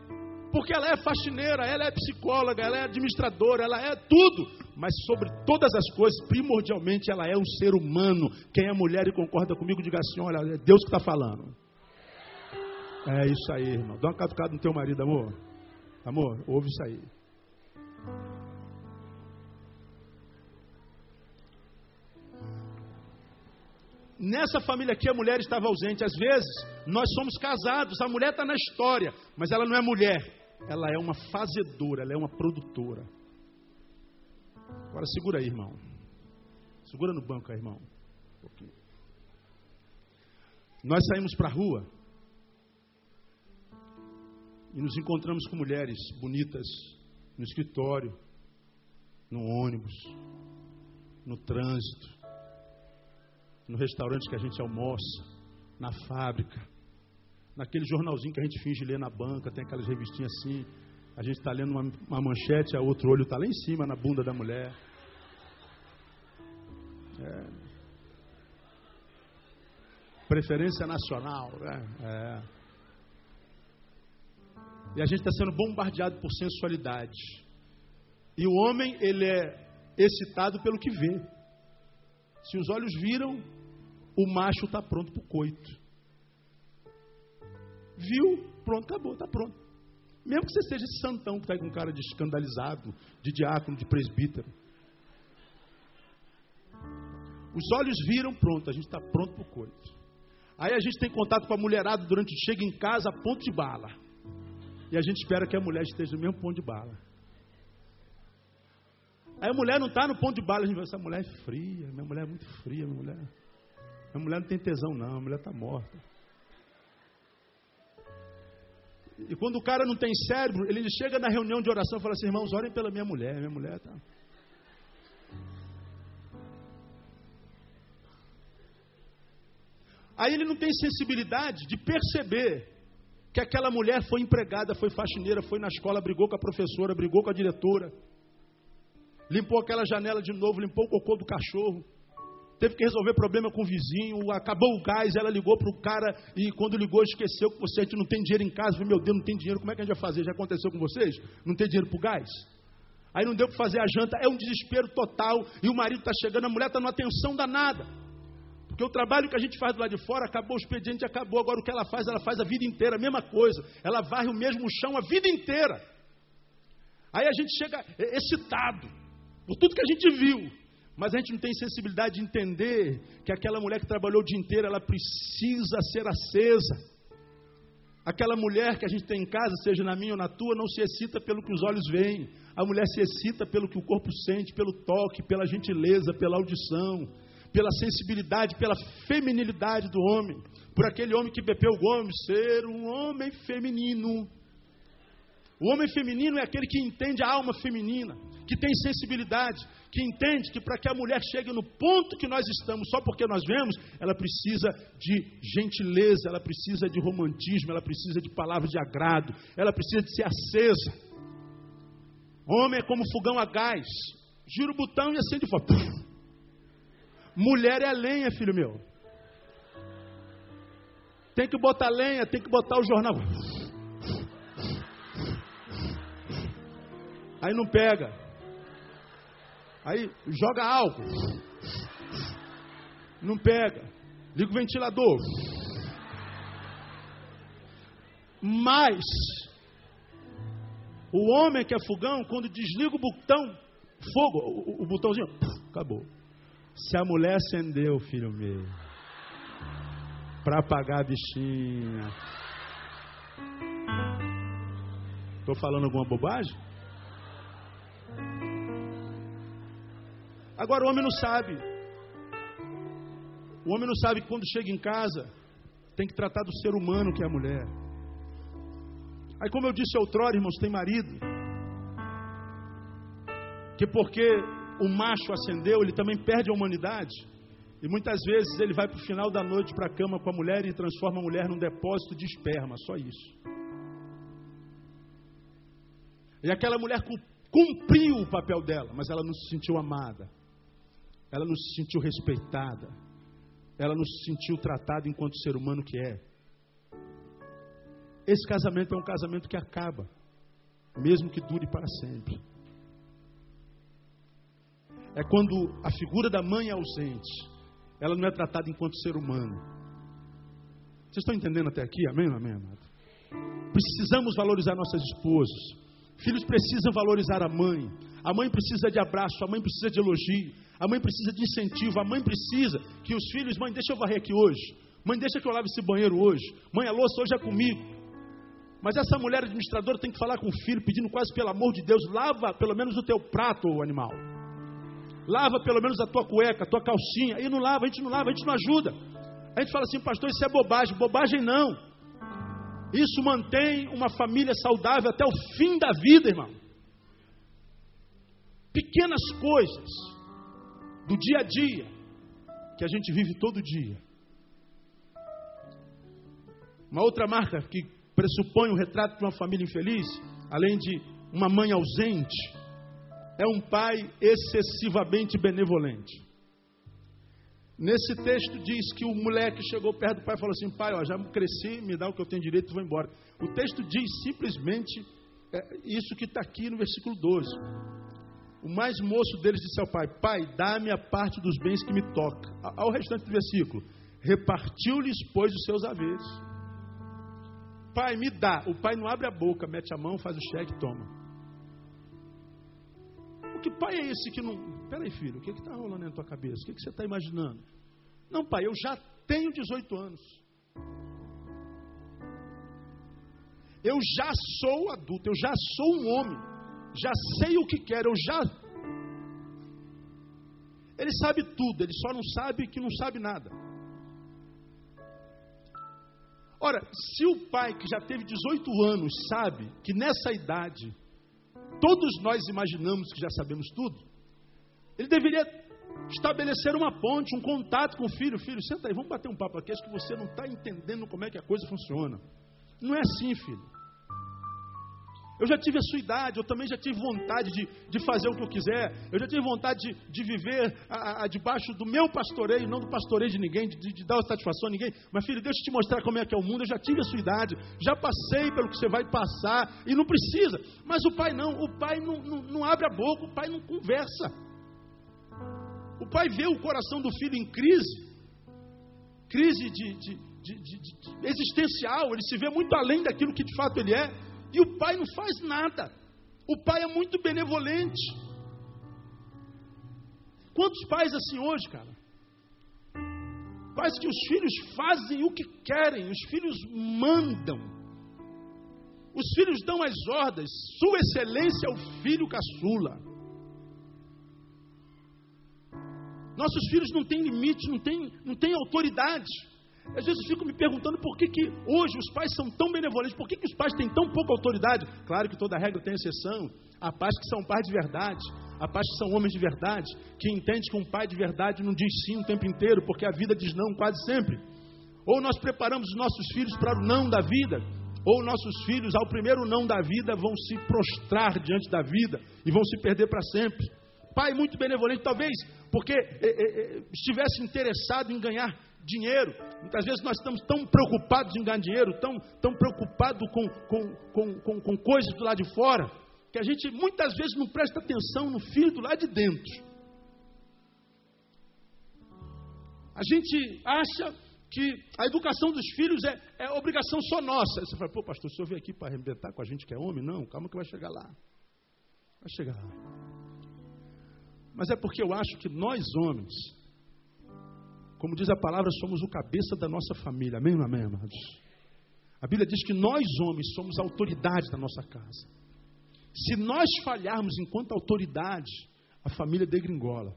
A: Porque ela é faxineira, ela é psicóloga, ela é administradora, ela é tudo. Mas sobre todas as coisas, primordialmente, ela é um ser humano. Quem é mulher e concorda comigo, diga assim: olha, é Deus que está falando. É isso aí, irmão. Dá uma catucada no teu marido, amor. Amor, ouve isso aí. Nessa família aqui a mulher estava ausente. Às vezes, nós somos casados, a mulher está na história, mas ela não é mulher, ela é uma fazedora, ela é uma produtora. Agora segura aí, irmão. Segura no banco aí, irmão. Um nós saímos para a rua e nos encontramos com mulheres bonitas no escritório, no ônibus, no trânsito no restaurante que a gente almoça, na fábrica, naquele jornalzinho que a gente finge ler na banca, tem aquelas revistinhas assim, a gente está lendo uma, uma manchete, a outro olho está lá em cima, na bunda da mulher. É. Preferência nacional, né? É. E a gente está sendo bombardeado por sensualidade. E o homem, ele é excitado pelo que vê. Se os olhos viram, o macho está pronto para o coito. Viu? Pronto, acabou, está pronto. Mesmo que você seja esse santão que está com cara de escandalizado, de diácono, de presbítero. Os olhos viram, pronto, a gente está pronto para o coito. Aí a gente tem contato com a mulherada durante chega em casa ponto de bala. E a gente espera que a mulher esteja no mesmo ponto de bala. Aí a mulher não está no ponto de bala, a gente vai, essa mulher é fria, minha mulher é muito fria, minha mulher. Minha mulher não tem tesão, não, a mulher está morta. E quando o cara não tem cérebro, ele chega na reunião de oração e fala assim: irmãos, orem pela minha mulher, minha mulher está. Aí ele não tem sensibilidade de perceber que aquela mulher foi empregada, foi faxineira, foi na escola, brigou com a professora, brigou com a diretora limpou aquela janela de novo, limpou o cocô do cachorro. Teve que resolver problema com o vizinho, acabou o gás, ela ligou para o cara e quando ligou esqueceu que você não tem dinheiro em casa. Meu Deus, não tem dinheiro, como é que a gente vai fazer? Já aconteceu com vocês? Não tem dinheiro para o gás? Aí não deu para fazer a janta, é um desespero total. E o marido está chegando, a mulher está numa atenção danada. Porque o trabalho que a gente faz do lado de fora, acabou o expediente, acabou. Agora o que ela faz, ela faz a vida inteira, a mesma coisa. Ela varre o mesmo chão a vida inteira. Aí a gente chega excitado por tudo que a gente viu. Mas a gente não tem sensibilidade de entender que aquela mulher que trabalhou o dia inteiro, ela precisa ser acesa. Aquela mulher que a gente tem em casa, seja na minha ou na tua, não se excita pelo que os olhos veem. A mulher se excita pelo que o corpo sente, pelo toque, pela gentileza, pela audição, pela sensibilidade, pela feminilidade do homem. Por aquele homem que bebeu Gomes, ser um homem feminino. O homem feminino é aquele que entende a alma feminina, que tem sensibilidade, que entende que para que a mulher chegue no ponto que nós estamos, só porque nós vemos, ela precisa de gentileza, ela precisa de romantismo, ela precisa de palavras de agrado, ela precisa de ser acesa. Homem é como fogão a gás, gira o botão e acende fogo. Mulher é lenha, filho meu. Tem que botar lenha, tem que botar o jornal. Aí não pega. Aí joga álcool. Não pega. Liga o ventilador. Mas o homem que é fogão, quando desliga o botão, fogo, o, o botãozinho, acabou. Se a mulher acendeu, filho meu, para apagar a bichinha. Estou falando alguma bobagem? Agora o homem não sabe. O homem não sabe que quando chega em casa tem que tratar do ser humano que é a mulher. Aí, como eu disse outrora, irmãos, tem marido que porque o macho acendeu, ele também perde a humanidade. E muitas vezes ele vai para o final da noite para a cama com a mulher e transforma a mulher num depósito de esperma, só isso. E aquela mulher cumpriu o papel dela, mas ela não se sentiu amada ela não se sentiu respeitada, ela não se sentiu tratada enquanto ser humano que é. Esse casamento é um casamento que acaba. mesmo que dure para sempre. É quando a figura da mãe é ausente, ela não é tratada enquanto ser humano. Vocês estão entendendo até aqui? Amém, amém, amado? Precisamos valorizar nossas esposas. Filhos precisam valorizar a mãe. A mãe precisa de abraço, a mãe precisa de elogio, a mãe precisa de incentivo, a mãe precisa que os filhos, mãe, deixa eu varrer aqui hoje. Mãe, deixa que eu lave esse banheiro hoje. Mãe, a louça hoje é comigo. Mas essa mulher administradora tem que falar com o filho, pedindo quase pelo amor de Deus, lava pelo menos o teu prato, animal. Lava pelo menos a tua cueca, a tua calcinha. E não lava, a gente não lava, a gente não ajuda. A gente fala assim, pastor, isso é bobagem. Bobagem não. Isso mantém uma família saudável até o fim da vida, irmão. Pequenas coisas do dia a dia que a gente vive todo dia. Uma outra marca que pressupõe o retrato de uma família infeliz, além de uma mãe ausente, é um pai excessivamente benevolente. Nesse texto diz que o moleque chegou perto do pai e falou assim: Pai, ó, já cresci, me dá o que eu tenho direito e vou embora. O texto diz simplesmente é, isso que está aqui no versículo 12. O mais moço deles disse ao pai: Pai, dá-me a parte dos bens que me toca. Ao restante do versículo: Repartiu-lhes, pois, os seus haveres. Pai, me dá. O pai não abre a boca, mete a mão, faz o cheque toma. O que pai é esse que não. Peraí, filho, o que está rolando na tua cabeça? O que, que você está imaginando? Não, pai, eu já tenho 18 anos. Eu já sou adulto, eu já sou um homem. Já sei o que quero, eu já. Ele sabe tudo, ele só não sabe que não sabe nada. Ora, se o pai que já teve 18 anos sabe que nessa idade todos nós imaginamos que já sabemos tudo, ele deveria estabelecer uma ponte, um contato com o filho. Filho, senta aí, vamos bater um papo aqui. Acho que você não está entendendo como é que a coisa funciona. Não é assim, filho. Eu já tive a sua idade, eu também já tive vontade de, de fazer o que eu quiser, eu já tive vontade de, de viver a, a, debaixo do meu pastoreio, não do pastoreio de ninguém, de, de dar satisfação a ninguém. Mas filho, deixa eu te mostrar como é que é o mundo, eu já tive a sua idade, já passei pelo que você vai passar, e não precisa. Mas o pai não, o pai não, não, não abre a boca, o pai não conversa. O pai vê o coração do filho em crise, crise de, de, de, de existencial, ele se vê muito além daquilo que de fato ele é. E o pai não faz nada. O pai é muito benevolente. Quantos pais assim hoje, cara? Pais que os filhos fazem o que querem, os filhos mandam. Os filhos dão as ordens. Sua excelência é o filho caçula. Nossos filhos não têm limite, não têm, não têm autoridade. Às vezes eu fico me perguntando por que, que hoje os pais são tão benevolentes, por que, que os pais têm tão pouca autoridade. Claro que toda regra tem exceção. Há pais que são pais de verdade, há pais que são homens de verdade, que entende que um pai de verdade não diz sim o tempo inteiro, porque a vida diz não quase sempre. Ou nós preparamos os nossos filhos para o não da vida, ou nossos filhos, ao primeiro não da vida, vão se prostrar diante da vida e vão se perder para sempre. Pai muito benevolente, talvez porque eh, eh estivesse interessado em ganhar dinheiro. Muitas vezes nós estamos tão preocupados em ganhar dinheiro, tão, tão preocupados com, com, com, com, com coisas do lado de fora, que a gente muitas vezes não presta atenção no filho do lado de dentro. A gente acha que a educação dos filhos é, é obrigação só nossa. Aí você fala, pô, pastor, o senhor veio aqui para arrebentar com a gente que é homem? Não, calma que vai chegar lá. Vai chegar lá. Mas é porque eu acho que nós homens como diz a palavra, somos o cabeça da nossa família. Amém ou amém, amados? A Bíblia diz que nós, homens, somos a autoridade da nossa casa. Se nós falharmos enquanto autoridade, a família degringola.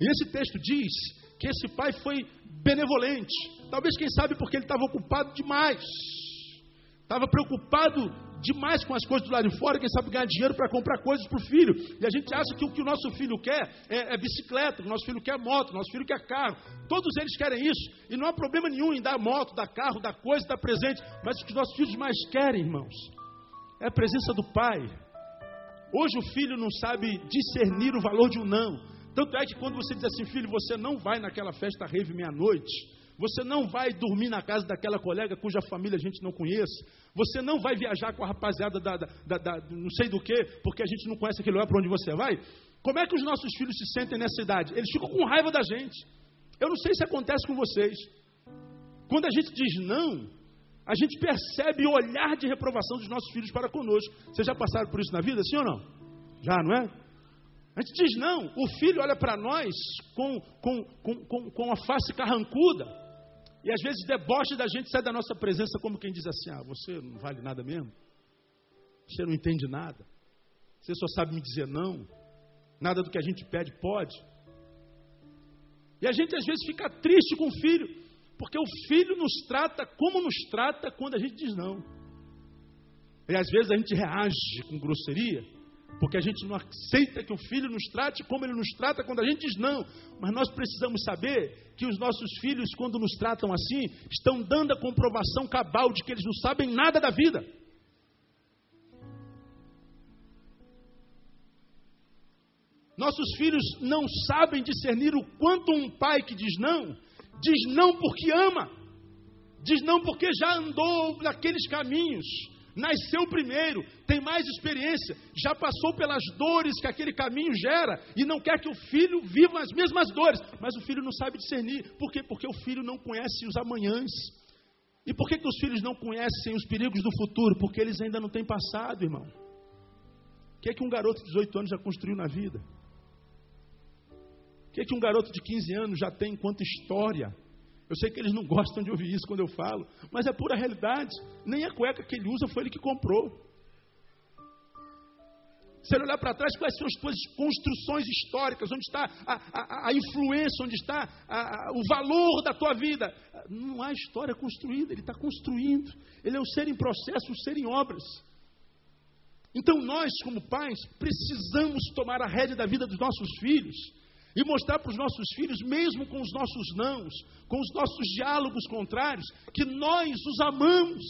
A: E esse texto diz que esse pai foi benevolente. Talvez, quem sabe, porque ele estava ocupado demais. Estava preocupado demais com as coisas do lado de fora, quem sabe ganhar dinheiro para comprar coisas para o filho. E a gente acha que o que o nosso filho quer é, é bicicleta, o nosso filho quer moto, o nosso filho quer carro. Todos eles querem isso. E não há problema nenhum em dar moto, dar carro, dar coisa, dar presente. Mas o que os nossos filhos mais querem, irmãos, é a presença do pai. Hoje o filho não sabe discernir o valor de um não. Tanto é que quando você diz assim, filho, você não vai naquela festa rave meia-noite, Você não vai dormir na casa daquela colega cuja família a gente não conhece. Você não vai viajar com a rapaziada da, da, da, não sei do que, porque a gente não conhece aquele lugar para onde você vai. Como é que os nossos filhos se sentem nessa idade? Eles ficam com raiva da gente. Eu não sei se acontece com vocês. Quando a gente diz não, a gente percebe o olhar de reprovação dos nossos filhos para conosco. Vocês já passaram por isso na vida, sim ou não? Já, não é? A gente diz não. O filho olha para nós com, com, com, com, a face carrancuda. E às vezes deboche da gente sai da nossa presença como quem diz assim: Ah, você não vale nada mesmo. Você não entende nada. Você só sabe me dizer não. Nada do que a gente pede pode. E a gente às vezes fica triste com o filho, porque o filho nos trata como nos trata quando a gente diz não. E às vezes a gente reage com grosseria, porque a gente não aceita que o filho nos trate como ele nos trata quando a gente diz não. Mas nós precisamos saber que os nossos filhos, quando nos tratam assim, estão dando a comprovação cabal de que eles não sabem nada da vida. Nossos filhos não sabem discernir o quanto um pai que diz não, diz não porque ama, diz não porque já andou naqueles caminhos, nasceu primeiro, tem mais experiência, já passou pelas dores que aquele caminho gera e não quer que o filho viva as mesmas dores, mas o filho não sabe discernir, por quê? Porque o filho não conhece os amanhãs. E por que, que os filhos não conhecem os perigos do futuro? Porque eles ainda não têm passado, irmão. O que é que um garoto de 18 anos já construiu na vida? O que, é que um garoto de 15 anos já tem enquanto história? Eu sei que eles não gostam de ouvir isso quando eu falo, mas é pura realidade. Nem a cueca que ele usa foi ele que comprou. Se ele olhar para trás, quais são as suas construções históricas? Onde está a, a, a influência? Onde está a, o valor da tua vida? Não há história construída, ele está construindo. Ele é um ser em processo, um ser em obras. Então nós, como pais, precisamos tomar a rédea da vida dos nossos filhos e mostrar para os nossos filhos, mesmo com os nossos nãos, com os nossos diálogos contrários, que nós os amamos.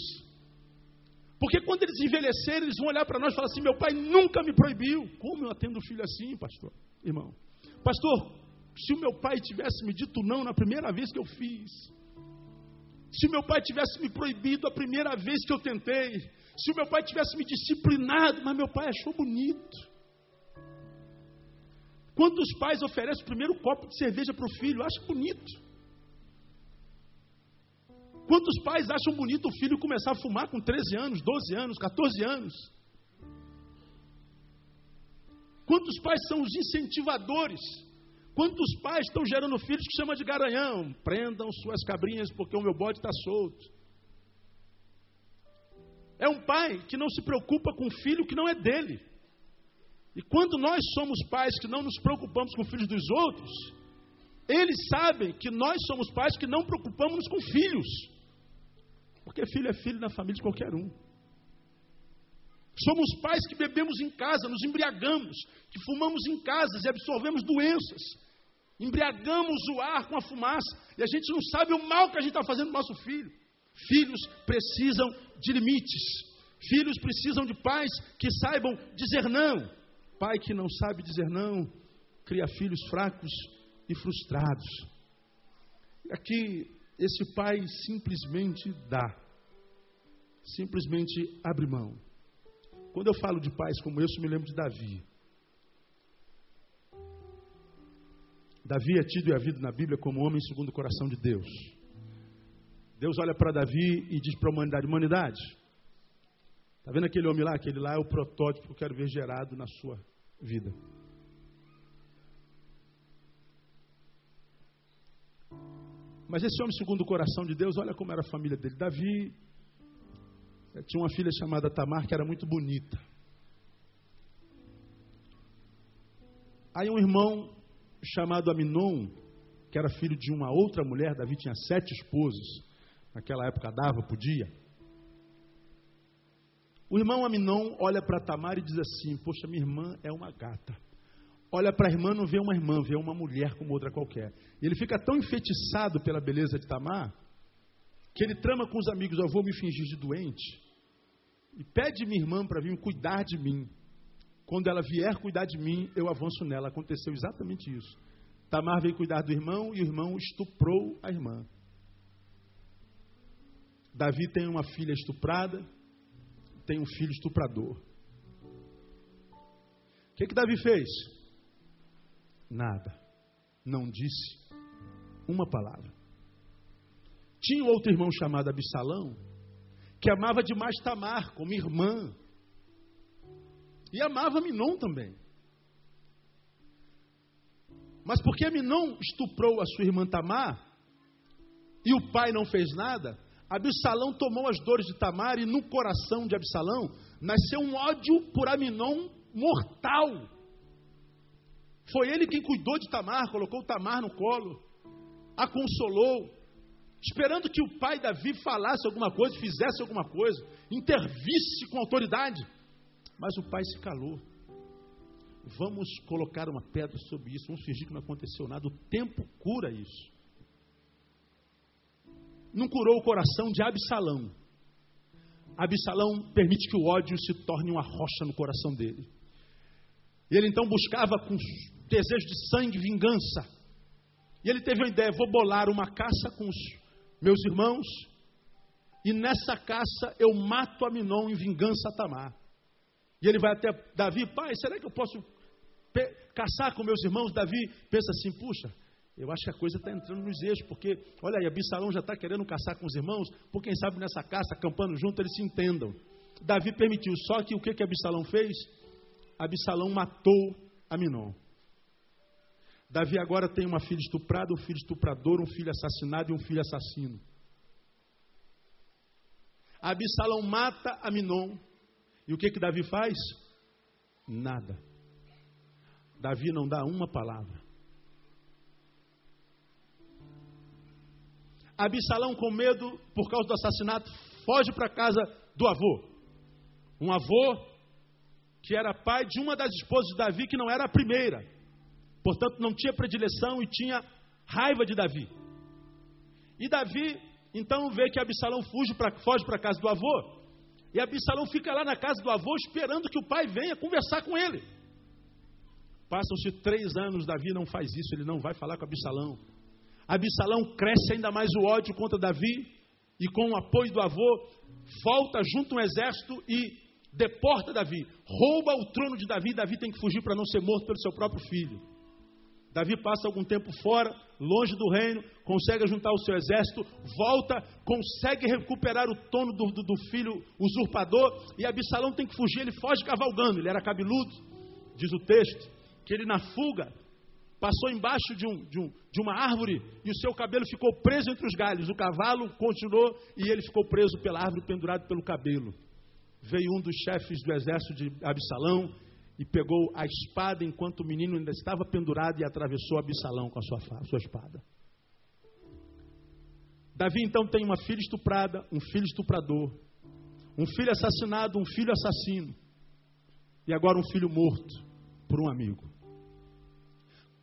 A: Porque quando eles envelhecerem, eles vão olhar para nós e falar assim: meu pai nunca me proibiu. Como eu atendo o filho assim, pastor? Irmão, pastor, se o meu pai tivesse me dito não na primeira vez que eu fiz, se o meu pai tivesse me proibido a primeira vez que eu tentei, se o meu pai tivesse me disciplinado, mas meu pai achou bonito. Quantos pais oferecem o primeiro copo de cerveja para o filho? Acha bonito. Quantos pais acham bonito o filho começar a fumar com 13 anos, 12 anos, 14 anos? Quantos pais são os incentivadores? Quantos pais estão gerando filhos que chama de garanhão? Prendam suas cabrinhas porque o meu bode está solto. É um pai que não se preocupa com o filho que não é dele. E quando nós somos pais que não nos preocupamos com os filhos dos outros, eles sabem que nós somos pais que não preocupamos com filhos. Porque filho é filho na família de qualquer um. Somos pais que bebemos em casa, nos embriagamos, que fumamos em casas e absorvemos doenças. Embriagamos o ar com a fumaça e a gente não sabe o mal que a gente está fazendo no nosso filho. Filhos precisam de limites. Filhos precisam de pais que saibam dizer não. Pai que não sabe dizer não, cria filhos fracos e frustrados. Aqui, esse pai simplesmente dá, simplesmente abre mão. Quando eu falo de pais como esse, eu me lembro de Davi. Davi é tido e havido na Bíblia como homem segundo o coração de Deus. Deus olha para Davi e diz para a humanidade: humanidade, está vendo aquele homem lá? Aquele lá é o protótipo que eu quero ver gerado na sua vida. Mas esse homem, segundo o coração de Deus, olha como era a família dele. Davi eh, tinha uma filha chamada Tamar que era muito bonita. Aí um irmão chamado Aminon, que era filho de uma outra mulher, Davi tinha sete esposos. Naquela época dava, podia. O irmão Aminon olha para Tamar e diz assim: Poxa, minha irmã é uma gata. Olha para a irmã, não vê uma irmã, vê uma mulher como outra qualquer. E ele fica tão enfeitiçado pela beleza de Tamar, que ele trama com os amigos: Eu vou me fingir de doente. E pede minha irmã para vir cuidar de mim. Quando ela vier cuidar de mim, eu avanço nela. Aconteceu exatamente isso. Tamar veio cuidar do irmão e o irmão estuprou a irmã. Davi tem uma filha estuprada, tem um filho estuprador. O que, que Davi fez? Nada. Não disse uma palavra. Tinha outro irmão chamado Absalão, que amava demais Tamar, como irmã. E amava Minon também. Mas porque Minon estuprou a sua irmã Tamar, e o pai não fez nada, Absalão tomou as dores de Tamar e no coração de Absalão nasceu um ódio por Aminon mortal. Foi ele quem cuidou de Tamar, colocou Tamar no colo, a consolou, esperando que o pai Davi falasse alguma coisa, fizesse alguma coisa, intervisse com autoridade. Mas o pai se calou. Vamos colocar uma pedra sobre isso, vamos fingir que não aconteceu nada. O tempo cura isso não curou o coração de Absalão. Absalão permite que o ódio se torne uma rocha no coração dele. E ele então buscava com desejo de sangue, vingança. E ele teve a ideia: vou bolar uma caça com os meus irmãos, e nessa caça eu mato Aminon em vingança a Tamar. E ele vai até Davi, pai, será que eu posso caçar com meus irmãos? Davi pensa assim: puxa, eu acho que a coisa está entrando nos eixos, porque, olha aí, Absalão já está querendo caçar com os irmãos, por quem sabe nessa caça, acampando junto, eles se entendam. Davi permitiu, só que o que, que Absalão fez? Absalão matou Aminon. Davi agora tem uma filha estuprada, um filho estuprador, um filho assassinado e um filho assassino. Absalão mata Aminon. E o que, que Davi faz? Nada. Davi não dá uma palavra. Absalão, com medo por causa do assassinato, foge para a casa do avô. Um avô que era pai de uma das esposas de Davi, que não era a primeira. Portanto, não tinha predileção e tinha raiva de Davi. E Davi, então, vê que Absalão foge para foge a casa do avô. E Absalão fica lá na casa do avô, esperando que o pai venha conversar com ele. Passam-se três anos, Davi não faz isso, ele não vai falar com Absalão. Absalão cresce ainda mais o ódio contra Davi e com o apoio do avô volta junto um exército e deporta Davi, rouba o trono de Davi. Davi tem que fugir para não ser morto pelo seu próprio filho. Davi passa algum tempo fora, longe do reino, consegue juntar o seu exército, volta, consegue recuperar o trono do, do, do filho usurpador, e Absalão tem que fugir, ele foge cavalgando, ele era cabeludo, diz o texto, que ele na fuga passou embaixo de, um, de, um, de uma árvore e o seu cabelo ficou preso entre os galhos. O cavalo continuou e ele ficou preso pela árvore, pendurado pelo cabelo. Veio um dos chefes do exército de Absalão e pegou a espada enquanto o menino ainda estava pendurado e atravessou Absalão com a sua, a sua espada. Davi então tem uma filha estuprada, um filho estuprador, um filho assassinado, um filho assassino, e agora um filho morto por um amigo.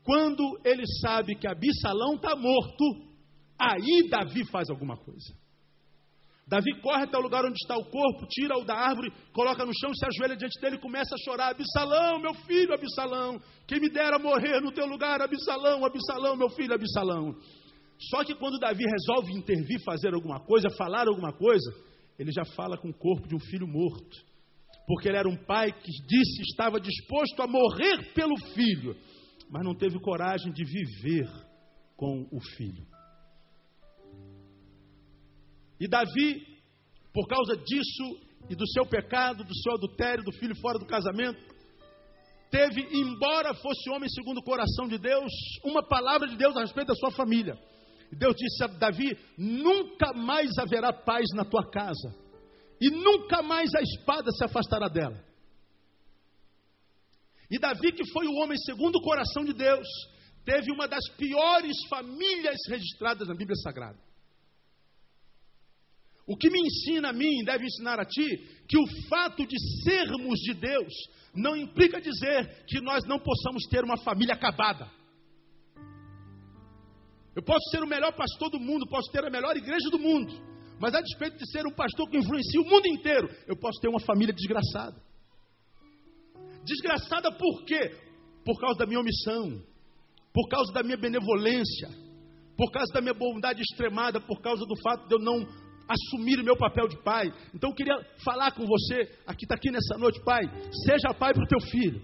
A: Quando ele sabe que Absalão está morto, aí Davi faz alguma coisa. Davi corre até o lugar onde está o corpo, tira-o da árvore, coloca no chão, se ajoelha diante dele e começa a chorar: Absalão, meu filho, Absalão, quem me dera morrer no teu lugar, Absalão, Absalão, meu filho, Absalão. Só que quando Davi resolve intervir, fazer alguma coisa, falar alguma coisa, ele já fala com o corpo de um filho morto. Porque ele era um pai que disse estava disposto a morrer pelo filho mas não teve coragem de viver com o filho. E Davi, por causa disso e do seu pecado, do seu adultério, do filho fora do casamento, teve, embora fosse homem segundo o coração de Deus, uma palavra de Deus a respeito da sua família. Deus disse a Davi: nunca mais haverá paz na tua casa, e nunca mais a espada se afastará dela. E Davi, que foi o homem segundo o coração de Deus, teve uma das piores famílias registradas na Bíblia Sagrada. O que me ensina a mim, deve ensinar a ti, que o fato de sermos de Deus não implica dizer que nós não possamos ter uma família acabada. Eu posso ser o melhor pastor do mundo, posso ter a melhor igreja do mundo, mas a despeito de ser um pastor que influencia o mundo inteiro, eu posso ter uma família desgraçada. Desgraçada por quê? Por causa da minha omissão, por causa da minha benevolência, por causa da minha bondade extremada, por causa do fato de eu não assumir o meu papel de pai. Então eu queria falar com você, aqui está aqui nessa noite, pai. Seja pai para o teu filho.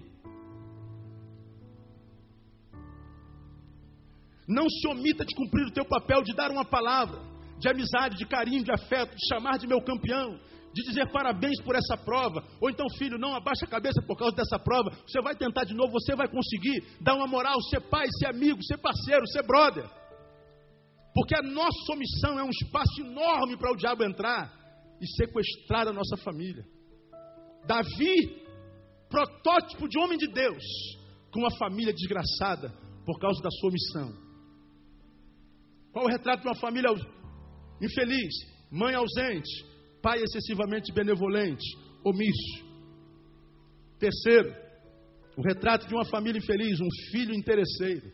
A: Não se omita de cumprir o teu papel de dar uma palavra de amizade, de carinho, de afeto, de chamar de meu campeão, de dizer parabéns por essa prova. Ou então, filho, não abaixa a cabeça por causa dessa prova. Você vai tentar de novo, você vai conseguir. Dar uma moral, ser pai, ser amigo, ser parceiro, ser brother. Porque a nossa omissão é um espaço enorme para o diabo entrar e sequestrar a nossa família. Davi, protótipo de homem de Deus, com uma família desgraçada por causa da sua omissão. Qual o retrato de uma família infeliz? Mãe ausente, pai excessivamente benevolente, omisso. Terceiro, o retrato de uma família infeliz, um filho interesseiro.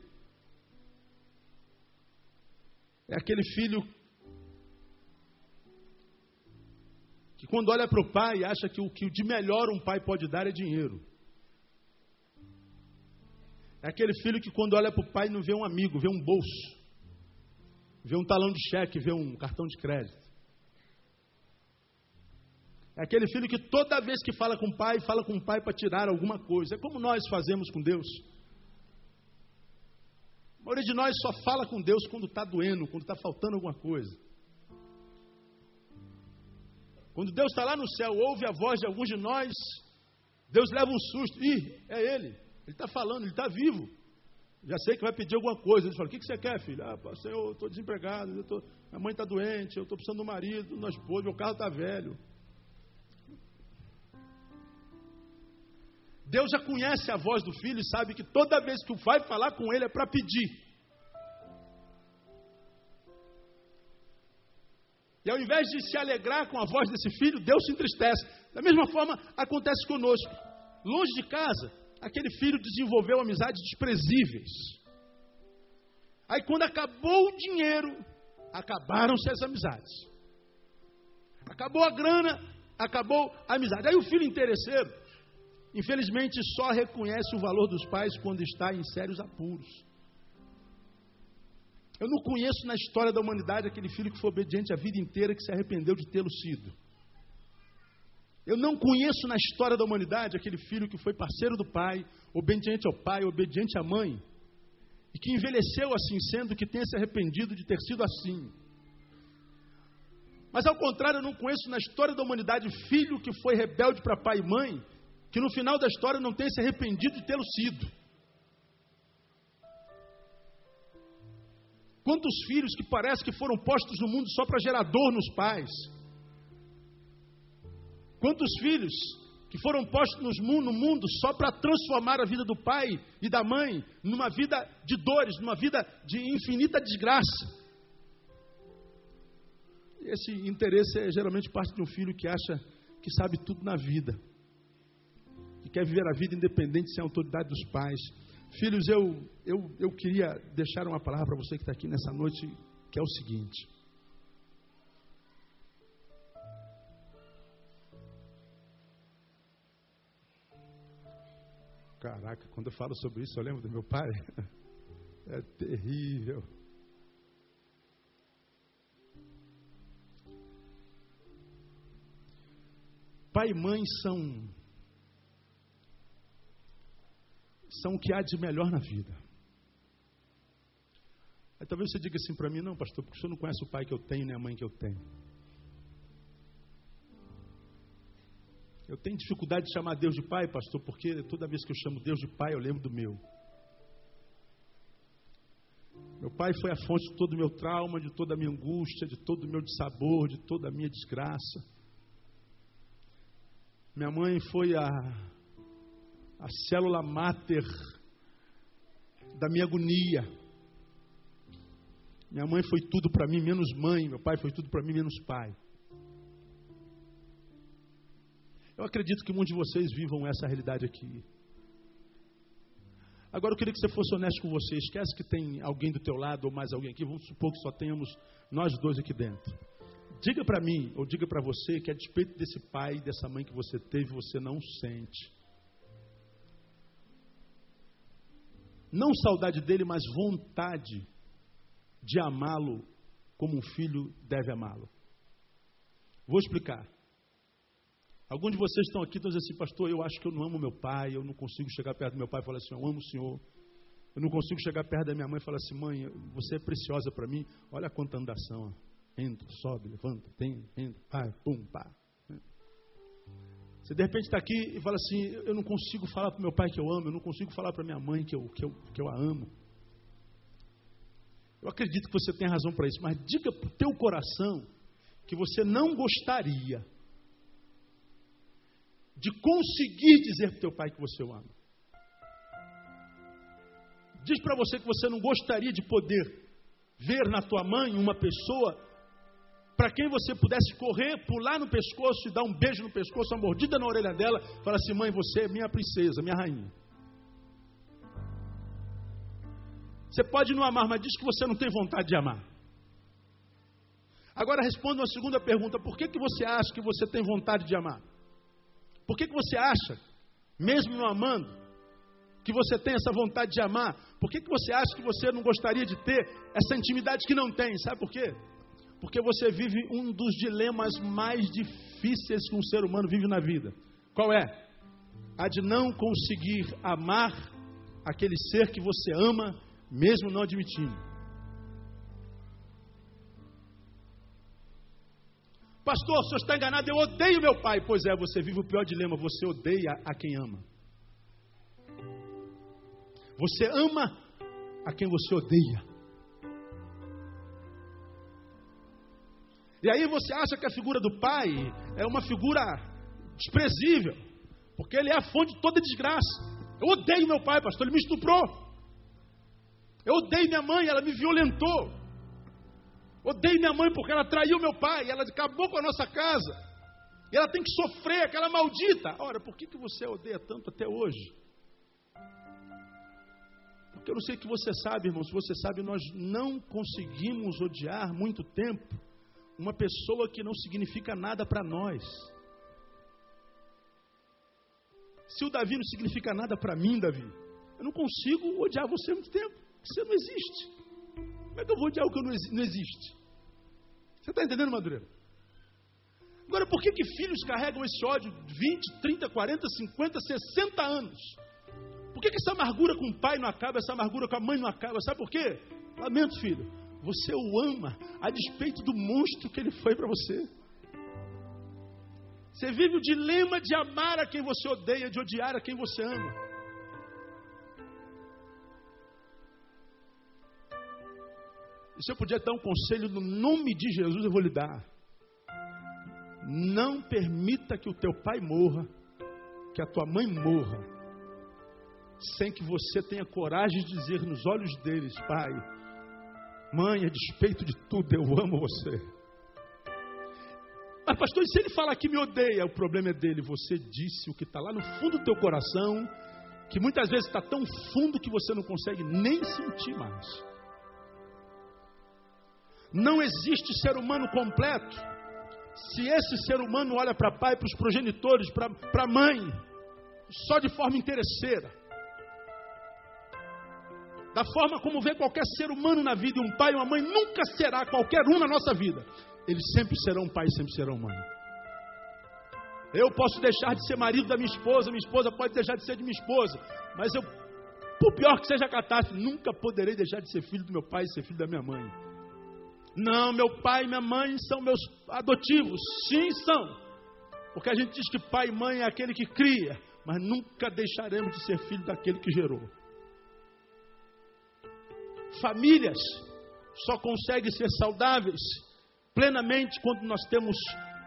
A: É aquele filho que quando olha para o pai acha que o que de melhor um pai pode dar é dinheiro. É aquele filho que quando olha para o pai não vê um amigo, vê um bolso vê um talão de cheque, vê um cartão de crédito. Aquele filho que toda vez que fala com o pai, fala com o pai para tirar alguma coisa. É como nós fazemos com Deus. A maioria de nós só fala com Deus quando está doendo, quando está faltando alguma coisa. Quando Deus está lá no céu, ouve a voz de alguns de nós, Deus leva um susto. Ih, é Ele. Ele está falando, Ele está vivo. Já sei que vai pedir alguma coisa. Ele fala: O que, que você quer, filho? Ah, Senhor, eu estou desempregado, eu tô, minha mãe está doente, eu estou precisando do marido, do esposa, meu carro está velho. Deus já conhece a voz do filho e sabe que toda vez que vai falar com ele é para pedir. E ao invés de se alegrar com a voz desse filho, Deus se entristece. Da mesma forma, acontece conosco. Longe de casa, aquele filho desenvolveu amizades desprezíveis. Aí quando acabou o dinheiro, acabaram-se as amizades. Acabou a grana, acabou a amizade. Aí o filho interesseiro, infelizmente, só reconhece o valor dos pais quando está em sérios apuros. Eu não conheço na história da humanidade aquele filho que foi obediente a vida inteira que se arrependeu de tê-lo sido. Eu não conheço na história da humanidade aquele filho que foi parceiro do pai, obediente ao pai, obediente à mãe, e que envelheceu assim, sendo que tenha se arrependido de ter sido assim. Mas ao contrário, eu não conheço na história da humanidade filho que foi rebelde para pai e mãe, que no final da história não tenha se arrependido de tê-lo sido. Quantos filhos que parece que foram postos no mundo só para gerar dor nos pais? Quantos filhos que foram postos no mundo só para transformar a vida do pai e da mãe numa vida de dores, numa vida de infinita desgraça? Esse interesse é geralmente parte de um filho que acha que sabe tudo na vida, que quer viver a vida independente sem a autoridade dos pais. Filhos, eu, eu, eu queria deixar uma palavra para você que está aqui nessa noite, que é o seguinte. Caraca, quando eu falo sobre isso, eu lembro do meu pai. É terrível. Pai e mãe são são o que há de melhor na vida. Aí talvez você diga assim para mim, não, pastor, porque o senhor não conhece o pai que eu tenho nem a mãe que eu tenho. Eu tenho dificuldade de chamar Deus de Pai, pastor, porque toda vez que eu chamo Deus de Pai, eu lembro do meu. Meu pai foi a fonte de todo o meu trauma, de toda a minha angústia, de todo o meu dissabor, de toda a minha desgraça. Minha mãe foi a, a célula máter da minha agonia. Minha mãe foi tudo para mim, menos mãe. Meu pai foi tudo para mim, menos pai. Eu acredito que muitos de vocês vivam essa realidade aqui. Agora eu queria que você fosse honesto com você. Esquece que tem alguém do teu lado ou mais alguém aqui. Vamos supor que só tenhamos nós dois aqui dentro. Diga para mim, ou diga para você, que a despeito desse pai e dessa mãe que você teve, você não sente. Não saudade dele, mas vontade de amá-lo como um filho deve amá-lo. Vou explicar. Alguns de vocês estão aqui e estão dizendo assim, pastor, eu acho que eu não amo meu pai, eu não consigo chegar perto do meu pai e falar assim, eu amo o Senhor. Eu não consigo chegar perto da minha mãe e falar assim, mãe, você é preciosa para mim. Olha quanta andação. Entra, sobe, levanta, tem, entra, vai, pum, pá. Você de repente está aqui e fala assim, eu não consigo falar para meu pai que eu amo, eu não consigo falar para minha mãe que eu, que, eu, que eu a amo. Eu acredito que você tem razão para isso, mas diga para o teu coração que você não gostaria de conseguir dizer para o teu pai que você o ama. Diz para você que você não gostaria de poder ver na tua mãe uma pessoa para quem você pudesse correr, pular no pescoço e dar um beijo no pescoço, uma mordida na orelha dela, falar assim: mãe, você é minha princesa, minha rainha. Você pode não amar, mas diz que você não tem vontade de amar. Agora responda uma segunda pergunta: por que, que você acha que você tem vontade de amar? Por que, que você acha, mesmo não amando, que você tem essa vontade de amar? Por que, que você acha que você não gostaria de ter essa intimidade que não tem? Sabe por quê? Porque você vive um dos dilemas mais difíceis que um ser humano vive na vida. Qual é? A de não conseguir amar aquele ser que você ama, mesmo não admitindo. Pastor, o senhor está enganado, eu odeio meu pai. Pois é, você vive o pior dilema, você odeia a quem ama. Você ama a quem você odeia. E aí você acha que a figura do pai é uma figura desprezível, porque ele é a fonte de toda desgraça. Eu odeio meu pai, pastor, ele me estuprou. Eu odeio minha mãe, ela me violentou. Odeio minha mãe porque ela traiu meu pai, ela acabou com a nossa casa. E ela tem que sofrer, aquela maldita. Ora, por que, que você odeia tanto até hoje? Porque eu não sei o que você sabe, irmão. Se você sabe, nós não conseguimos odiar muito tempo uma pessoa que não significa nada para nós. Se o Davi não significa nada para mim, Davi, eu não consigo odiar você há muito tempo. Você não existe. Como é que eu vou odiar o que não existe? Você está entendendo, Madureira? Agora, por que, que filhos carregam esse ódio 20, 30, 40, 50, 60 anos? Por que, que essa amargura com o pai não acaba, essa amargura com a mãe não acaba? Sabe por quê? Lamento, filho. Você o ama a despeito do monstro que ele foi para você. Você vive o dilema de amar a quem você odeia, de odiar a quem você ama. E se eu puder dar um conselho no nome de Jesus, eu vou lhe dar. Não permita que o teu pai morra, que a tua mãe morra, sem que você tenha coragem de dizer nos olhos deles, pai, mãe, a despeito de tudo, eu amo você. Mas, pastor, e se ele falar que me odeia, o problema é dele. Você disse o que está lá no fundo do teu coração, que muitas vezes está tão fundo que você não consegue nem sentir mais. Não existe ser humano completo se esse ser humano olha para pai, para os progenitores, para a mãe, só de forma interesseira. Da forma como vê qualquer ser humano na vida, um pai e uma mãe nunca será qualquer um na nossa vida. Eles sempre serão pai, sempre serão mãe. Eu posso deixar de ser marido da minha esposa, minha esposa pode deixar de ser de minha esposa, mas eu, por pior que seja a catástrofe, nunca poderei deixar de ser filho do meu pai e ser filho da minha mãe. Não, meu pai e minha mãe são meus adotivos. Sim, são. Porque a gente diz que pai e mãe é aquele que cria, mas nunca deixaremos de ser filho daquele que gerou. Famílias só conseguem ser saudáveis plenamente quando nós temos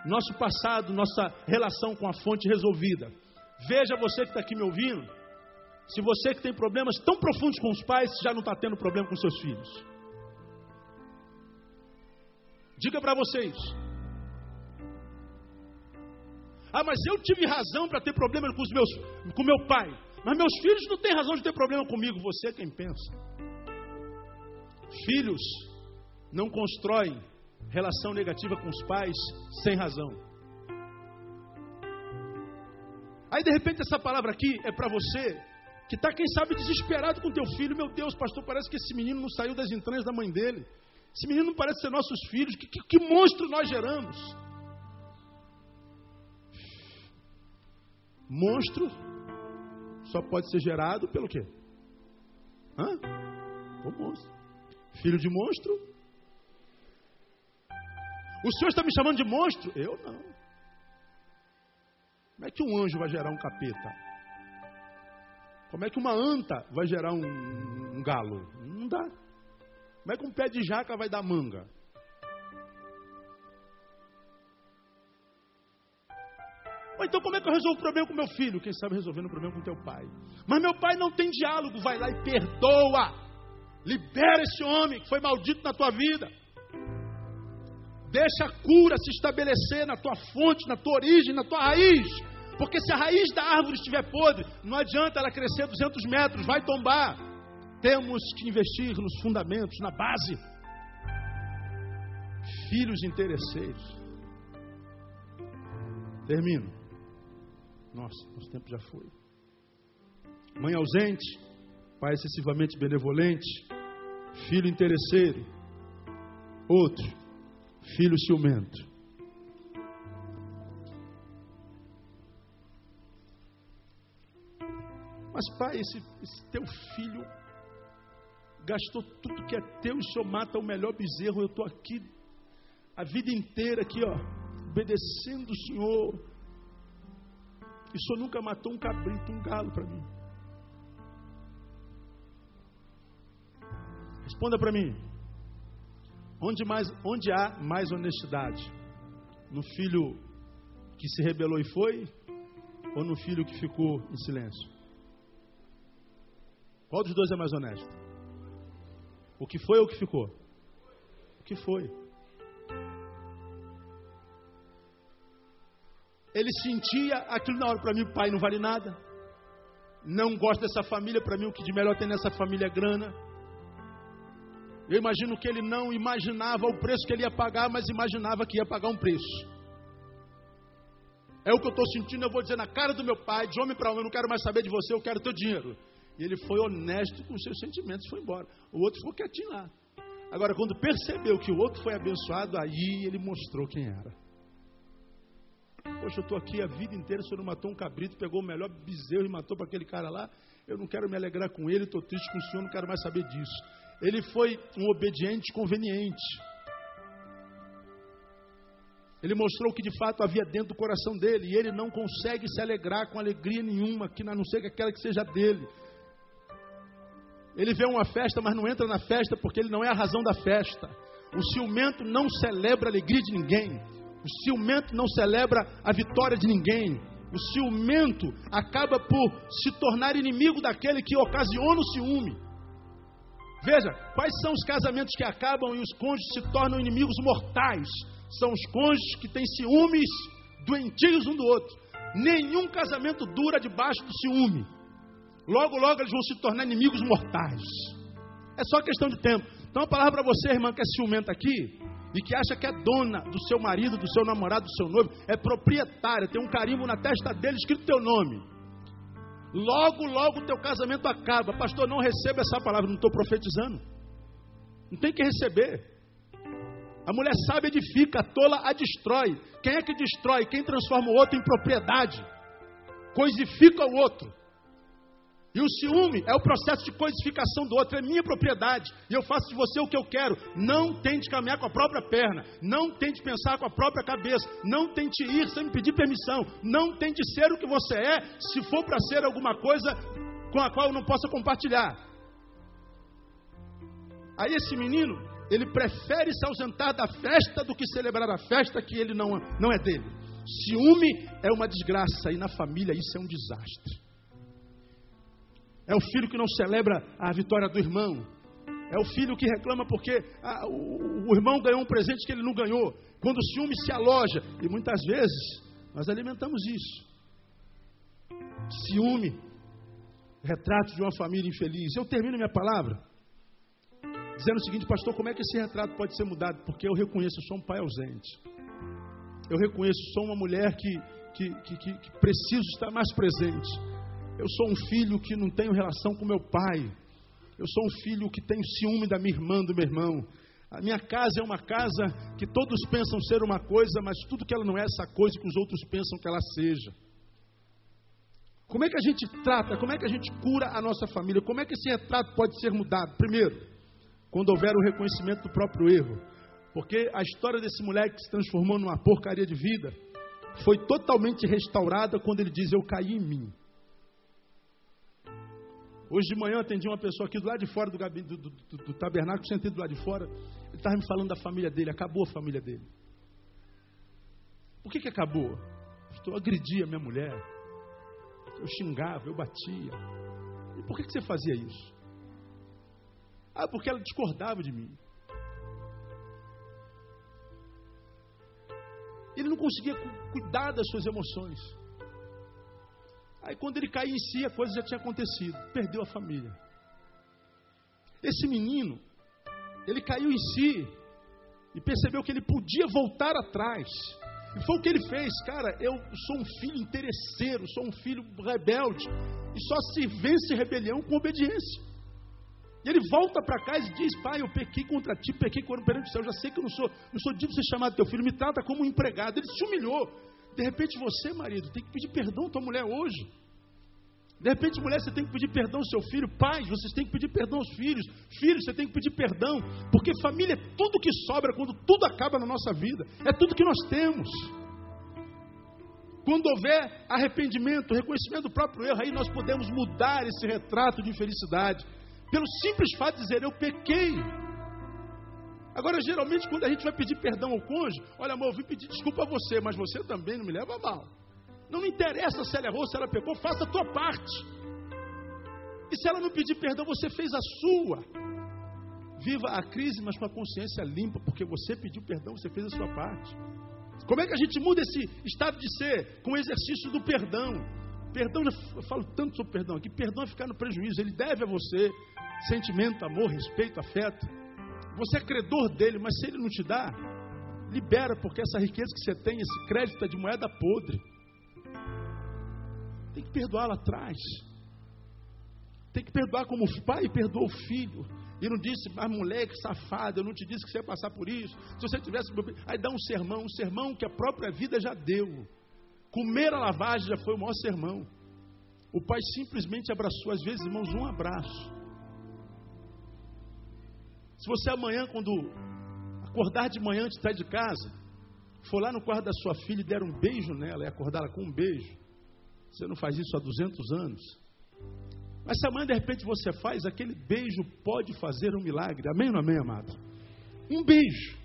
A: nosso passado, nossa relação com a fonte resolvida. Veja você que está aqui me ouvindo, se você que tem problemas tão profundos com os pais, já não está tendo problema com seus filhos. Diga para vocês. Ah, mas eu tive razão para ter problema com os meus, com meu pai. Mas meus filhos não têm razão de ter problema comigo. Você é quem pensa. Filhos não constroem relação negativa com os pais sem razão. Aí de repente essa palavra aqui é para você que está, quem sabe, desesperado com teu filho. Meu Deus, pastor, parece que esse menino não saiu das entranhas da mãe dele. Esse menino não parece ser nossos filhos. Que, que, que monstro nós geramos? Monstro só pode ser gerado pelo quê? Hã? O monstro. Filho de monstro? O senhor está me chamando de monstro? Eu não. Como é que um anjo vai gerar um capeta? Como é que uma anta vai gerar um, um galo? Não dá. Como é que um pé de jaca vai dar manga? Então como é que eu resolvo o problema com meu filho? Quem sabe resolvendo o problema com teu pai. Mas meu pai não tem diálogo, vai lá e perdoa. Libera esse homem que foi maldito na tua vida. Deixa a cura se estabelecer na tua fonte, na tua origem, na tua raiz. Porque se a raiz da árvore estiver podre, não adianta ela crescer 200 metros, vai tombar. Temos que investir nos fundamentos, na base. Filhos interesseiros. Termino. Nossa, nosso tempo já foi. Mãe ausente, pai excessivamente benevolente, filho interesseiro. Outro, filho ciumento. Mas, pai, esse, esse, teu filho gastou tudo que é teu e o senhor mata o melhor bezerro. Eu estou aqui a vida inteira, aqui, ó, obedecendo o senhor. E o senhor nunca matou um cabrito, um galo para mim. Responda para mim. Onde, mais, onde há mais honestidade? No filho que se rebelou e foi? Ou no filho que ficou em silêncio? Qual dos dois é mais honesto? O que foi ou o que ficou? O que foi? Ele sentia aquilo na hora, para mim, pai não vale nada. Não gosto dessa família, para mim o que de melhor tem nessa família é grana. Eu imagino que ele não imaginava o preço que ele ia pagar, mas imaginava que ia pagar um preço. É o que eu estou sentindo, eu vou dizer na cara do meu pai, de homem para homem, eu não quero mais saber de você, eu quero teu dinheiro. E ele foi honesto com seus sentimentos e foi embora. O outro ficou quietinho lá. Agora, quando percebeu que o outro foi abençoado, aí ele mostrou quem era. Poxa, eu estou aqui a vida inteira, o senhor não matou um cabrito, pegou o melhor bezerro e matou para aquele cara lá. Eu não quero me alegrar com ele, estou triste com o senhor, não quero mais saber disso. Ele foi um obediente conveniente. Ele mostrou o que de fato havia dentro do coração dele. E ele não consegue se alegrar com alegria nenhuma, que a não ser que aquela que seja dele. Ele vê uma festa, mas não entra na festa porque ele não é a razão da festa. O ciumento não celebra a alegria de ninguém. O ciumento não celebra a vitória de ninguém. O ciumento acaba por se tornar inimigo daquele que ocasiona o ciúme. Veja, quais são os casamentos que acabam e os cônjuges se tornam inimigos mortais? São os cônjuges que têm ciúmes doentios um do outro. Nenhum casamento dura debaixo do ciúme. Logo, logo eles vão se tornar inimigos mortais. É só questão de tempo. Então, a palavra para você, irmã, que é ciumenta aqui, e que acha que é dona do seu marido, do seu namorado, do seu noivo, é proprietária, tem um carimbo na testa dele escrito teu nome. Logo, logo o teu casamento acaba. Pastor, não receba essa palavra, não estou profetizando. Não tem que receber. A mulher sábia edifica, a tola a destrói. Quem é que destrói? Quem transforma o outro em propriedade? Coisifica o outro. E o ciúme é o processo de coisificação do outro, é minha propriedade, e eu faço de você o que eu quero. Não tente caminhar com a própria perna, não tente pensar com a própria cabeça, não tente ir sem me pedir permissão, não tente ser o que você é, se for para ser alguma coisa com a qual eu não possa compartilhar. Aí esse menino, ele prefere se ausentar da festa do que celebrar a festa que ele não, não é dele. Ciúme é uma desgraça, e na família isso é um desastre. É o filho que não celebra a vitória do irmão. É o filho que reclama porque ah, o, o, irmão ganhou um presente que ele não ganhou. Quando o ciúme se aloja. E muitas vezes nós alimentamos isso. Ciúme. Retrato de uma família infeliz. Eu termino minha palavra dizendo o seguinte, pastor: como é que esse retrato pode ser mudado? Porque eu reconheço, eu sou um pai ausente. Eu reconheço, sou uma mulher que, que, que, que preciso estar mais presente. Eu sou um filho que não tenho relação com meu pai. Eu sou um filho que tenho ciúme da minha irmã, do meu irmão. A minha casa é uma casa que todos pensam ser uma coisa, mas tudo que ela não é essa coisa que os outros pensam que ela seja. Como é que a gente trata, como é que a gente cura a nossa família? Como é que esse retrato pode ser mudado? Primeiro, quando houver o reconhecimento do próprio erro. Porque a história desse moleque que se transformou numa porcaria de vida foi totalmente restaurada quando ele diz: Eu caí em mim. Hoje de manhã eu atendi uma pessoa aqui do lado de fora do, do, do, do, tabernáculo, sentei do lado de fora. Ele estava me falando da família dele, acabou a família dele. Por que, que acabou? Eu agredia minha mulher, eu xingava, eu batia. E por que, que você fazia isso? Ah, porque ela discordava de mim. Ele não conseguia cuidar das suas emoções. Aí quando ele caiu em si, a coisa já tinha acontecido. Perdeu a família. Esse menino, ele caiu em si e percebeu que ele podia voltar atrás. E foi o que ele fez, cara. Eu sou um filho interesseiro, sou um filho rebelde. E só se vence rebelião com obediência. E ele volta para casa e diz: Pai, eu pequei contra ti, pequei perante o céu. Já sei que eu não sou, não sou digno de ser chamado teu filho. Me trata como um empregado. Ele se humilhou. De repente, você, marido, tem que pedir perdão à tua mulher hoje. De repente, mulher, você tem que pedir perdão ao seu filho. Pais, vocês têm que pedir perdão aos filhos. Filhos, você tem que pedir perdão. Porque família é tudo que sobra quando tudo acaba na nossa vida. É tudo que nós temos. Quando houver arrependimento, reconhecimento do próprio erro, aí nós podemos mudar esse retrato de infelicidade. Pelo simples fato de dizer, eu pequei. Agora, geralmente, quando a gente vai pedir perdão ao cônjuge, olha, amor, eu vim pedir desculpa a você, mas você também não me leva mal. Não me interessa se ela errou, se ela pecou, faça a tua parte. E se ela não pedir perdão, você fez a sua. Viva a crise, mas com a consciência limpa, porque você pediu perdão, você fez a sua parte. Como é que a gente muda esse estado de ser? Com o exercício do perdão. Perdão, eu falo tanto sobre perdão aqui. Perdão é ficar no prejuízo. Ele deve a você sentimento, amor, respeito, afeto. Você é credor dele, mas se ele não te dá, libera, porque essa riqueza que você tem, esse crédito é de moeda podre. Tem que perdoar lá atrás. Tem que perdoar como o pai perdoou o filho. E não disse, mas moleque safado, eu não te disse que você ia passar por isso. Se você tivesse. Aí dá um sermão, um sermão que a própria vida já deu. Comer a lavagem já foi o maior sermão. O pai simplesmente abraçou, às vezes, irmãos, um abraço. Se você amanhã, quando acordar de manhã antes de sair de casa, for lá no quarto da sua filha e der um beijo nela e acordá-la com um beijo, você não faz isso há 200 anos. Mas se amanhã de repente você faz, aquele beijo pode fazer um milagre. Amém ou não amém, amado? Um beijo.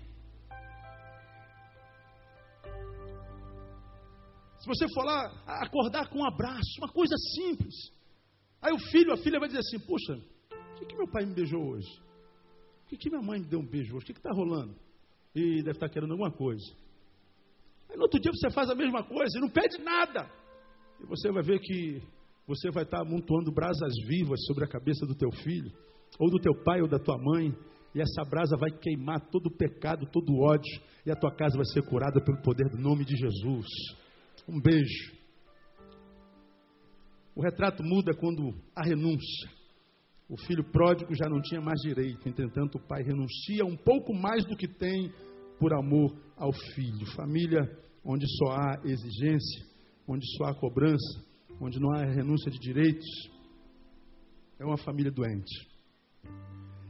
A: Se você for lá acordar com um abraço, uma coisa simples. Aí o filho, a filha vai dizer assim: Puxa, o que, que meu pai me beijou hoje? Que, que minha mãe me deu um beijo hoje? O que está rolando? E deve estar tá querendo alguma coisa. Aí no outro dia você faz a mesma coisa e não pede nada. E você vai ver que você vai estar amontoando brasas vivas sobre a cabeça do teu filho, ou do teu pai ou da tua mãe, e essa brasa vai queimar todo o pecado, todo o ódio, e a tua casa vai ser curada pelo poder do nome de Jesus. Um beijo. O retrato muda quando há renúncia. O filho pródigo já não tinha mais direito, entretanto, o pai renuncia um pouco mais do que tem por amor ao filho. Família onde só há exigência, onde só há cobrança, onde não há renúncia de direitos, é uma família doente.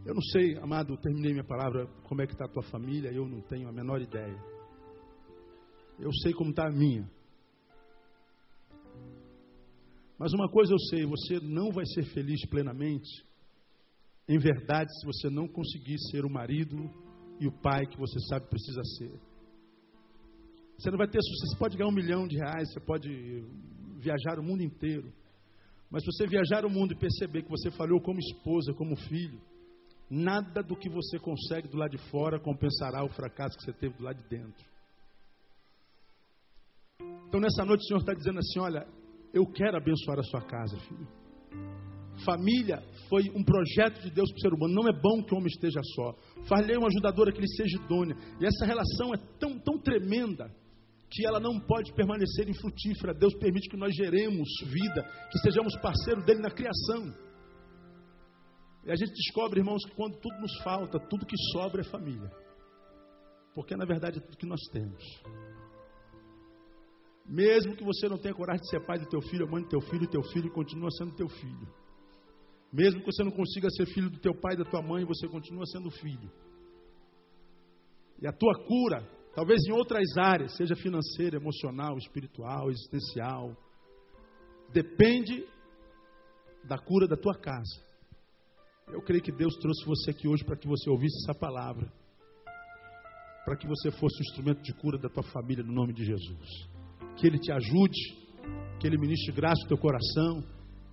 A: Eu não sei, amado, terminei minha palavra, como é que está a tua família, eu não tenho a menor ideia. Eu sei como está a minha. Mas uma coisa eu sei, você não vai ser feliz plenamente, em verdade, se você não conseguir ser o marido e o pai que você sabe precisa ser. Você não vai ter sucesso. Você pode ganhar um milhão de reais, você pode viajar o mundo inteiro. Mas se você viajar o mundo e perceber que você falhou como esposa, como filho, nada do que você consegue do lado de fora compensará o fracasso que você teve do lado de dentro. Então nessa noite o Senhor está dizendo assim: olha, eu quero abençoar a sua casa, filho. Família foi um projeto de Deus para o ser humano. Não é bom que o homem esteja só. Falhei uma ajudadora que ele seja idônea. E essa relação é tão, tão tremenda que ela não pode permanecer infrutífera. Deus permite que nós geremos vida, que sejamos parceiros dele na criação. E a gente descobre, irmãos, que quando tudo nos falta, tudo que sobra é família. Porque na verdade é tudo que nós temos. Mesmo que você não tenha coragem de ser pai do teu filho, mãe do teu filho, teu filho continua sendo teu filho. Mesmo que você não consiga ser filho do teu pai e da tua mãe, você continua sendo filho. E a tua cura, talvez em outras áreas, seja financeira, emocional, espiritual, existencial, depende da cura da tua casa. Eu creio que Deus trouxe você aqui hoje para que você ouvisse essa palavra. Para que você fosse o instrumento de cura da tua família no nome de Jesus. Que Ele te ajude, que Ele ministre graça no teu coração,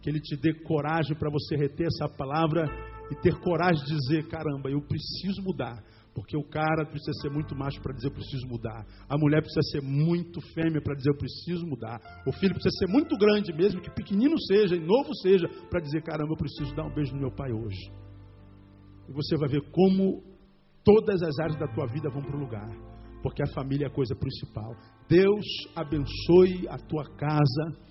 A: que Ele te dê coragem para você reter essa palavra e ter coragem de dizer: caramba, eu preciso mudar. Porque o cara precisa ser muito macho para dizer eu preciso mudar. A mulher precisa ser muito fêmea para dizer eu preciso mudar. O filho precisa ser muito grande, mesmo que pequenino seja e novo seja, para dizer caramba, eu preciso dar um beijo no meu pai hoje. E você vai ver como todas as áreas da tua vida vão para o lugar. Porque a família é a coisa principal. Deus abençoe a tua casa.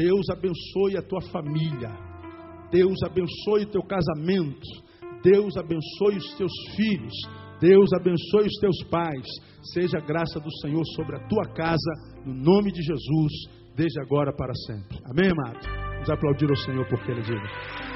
A: Deus abençoe a tua família. Deus abençoe o teu casamento. Deus abençoe os teus filhos. Deus abençoe os teus pais. Seja a graça do Senhor sobre a tua casa, no nome de Jesus, desde agora para sempre. Amém, amado? Vamos aplaudir ao Senhor porque Ele vive.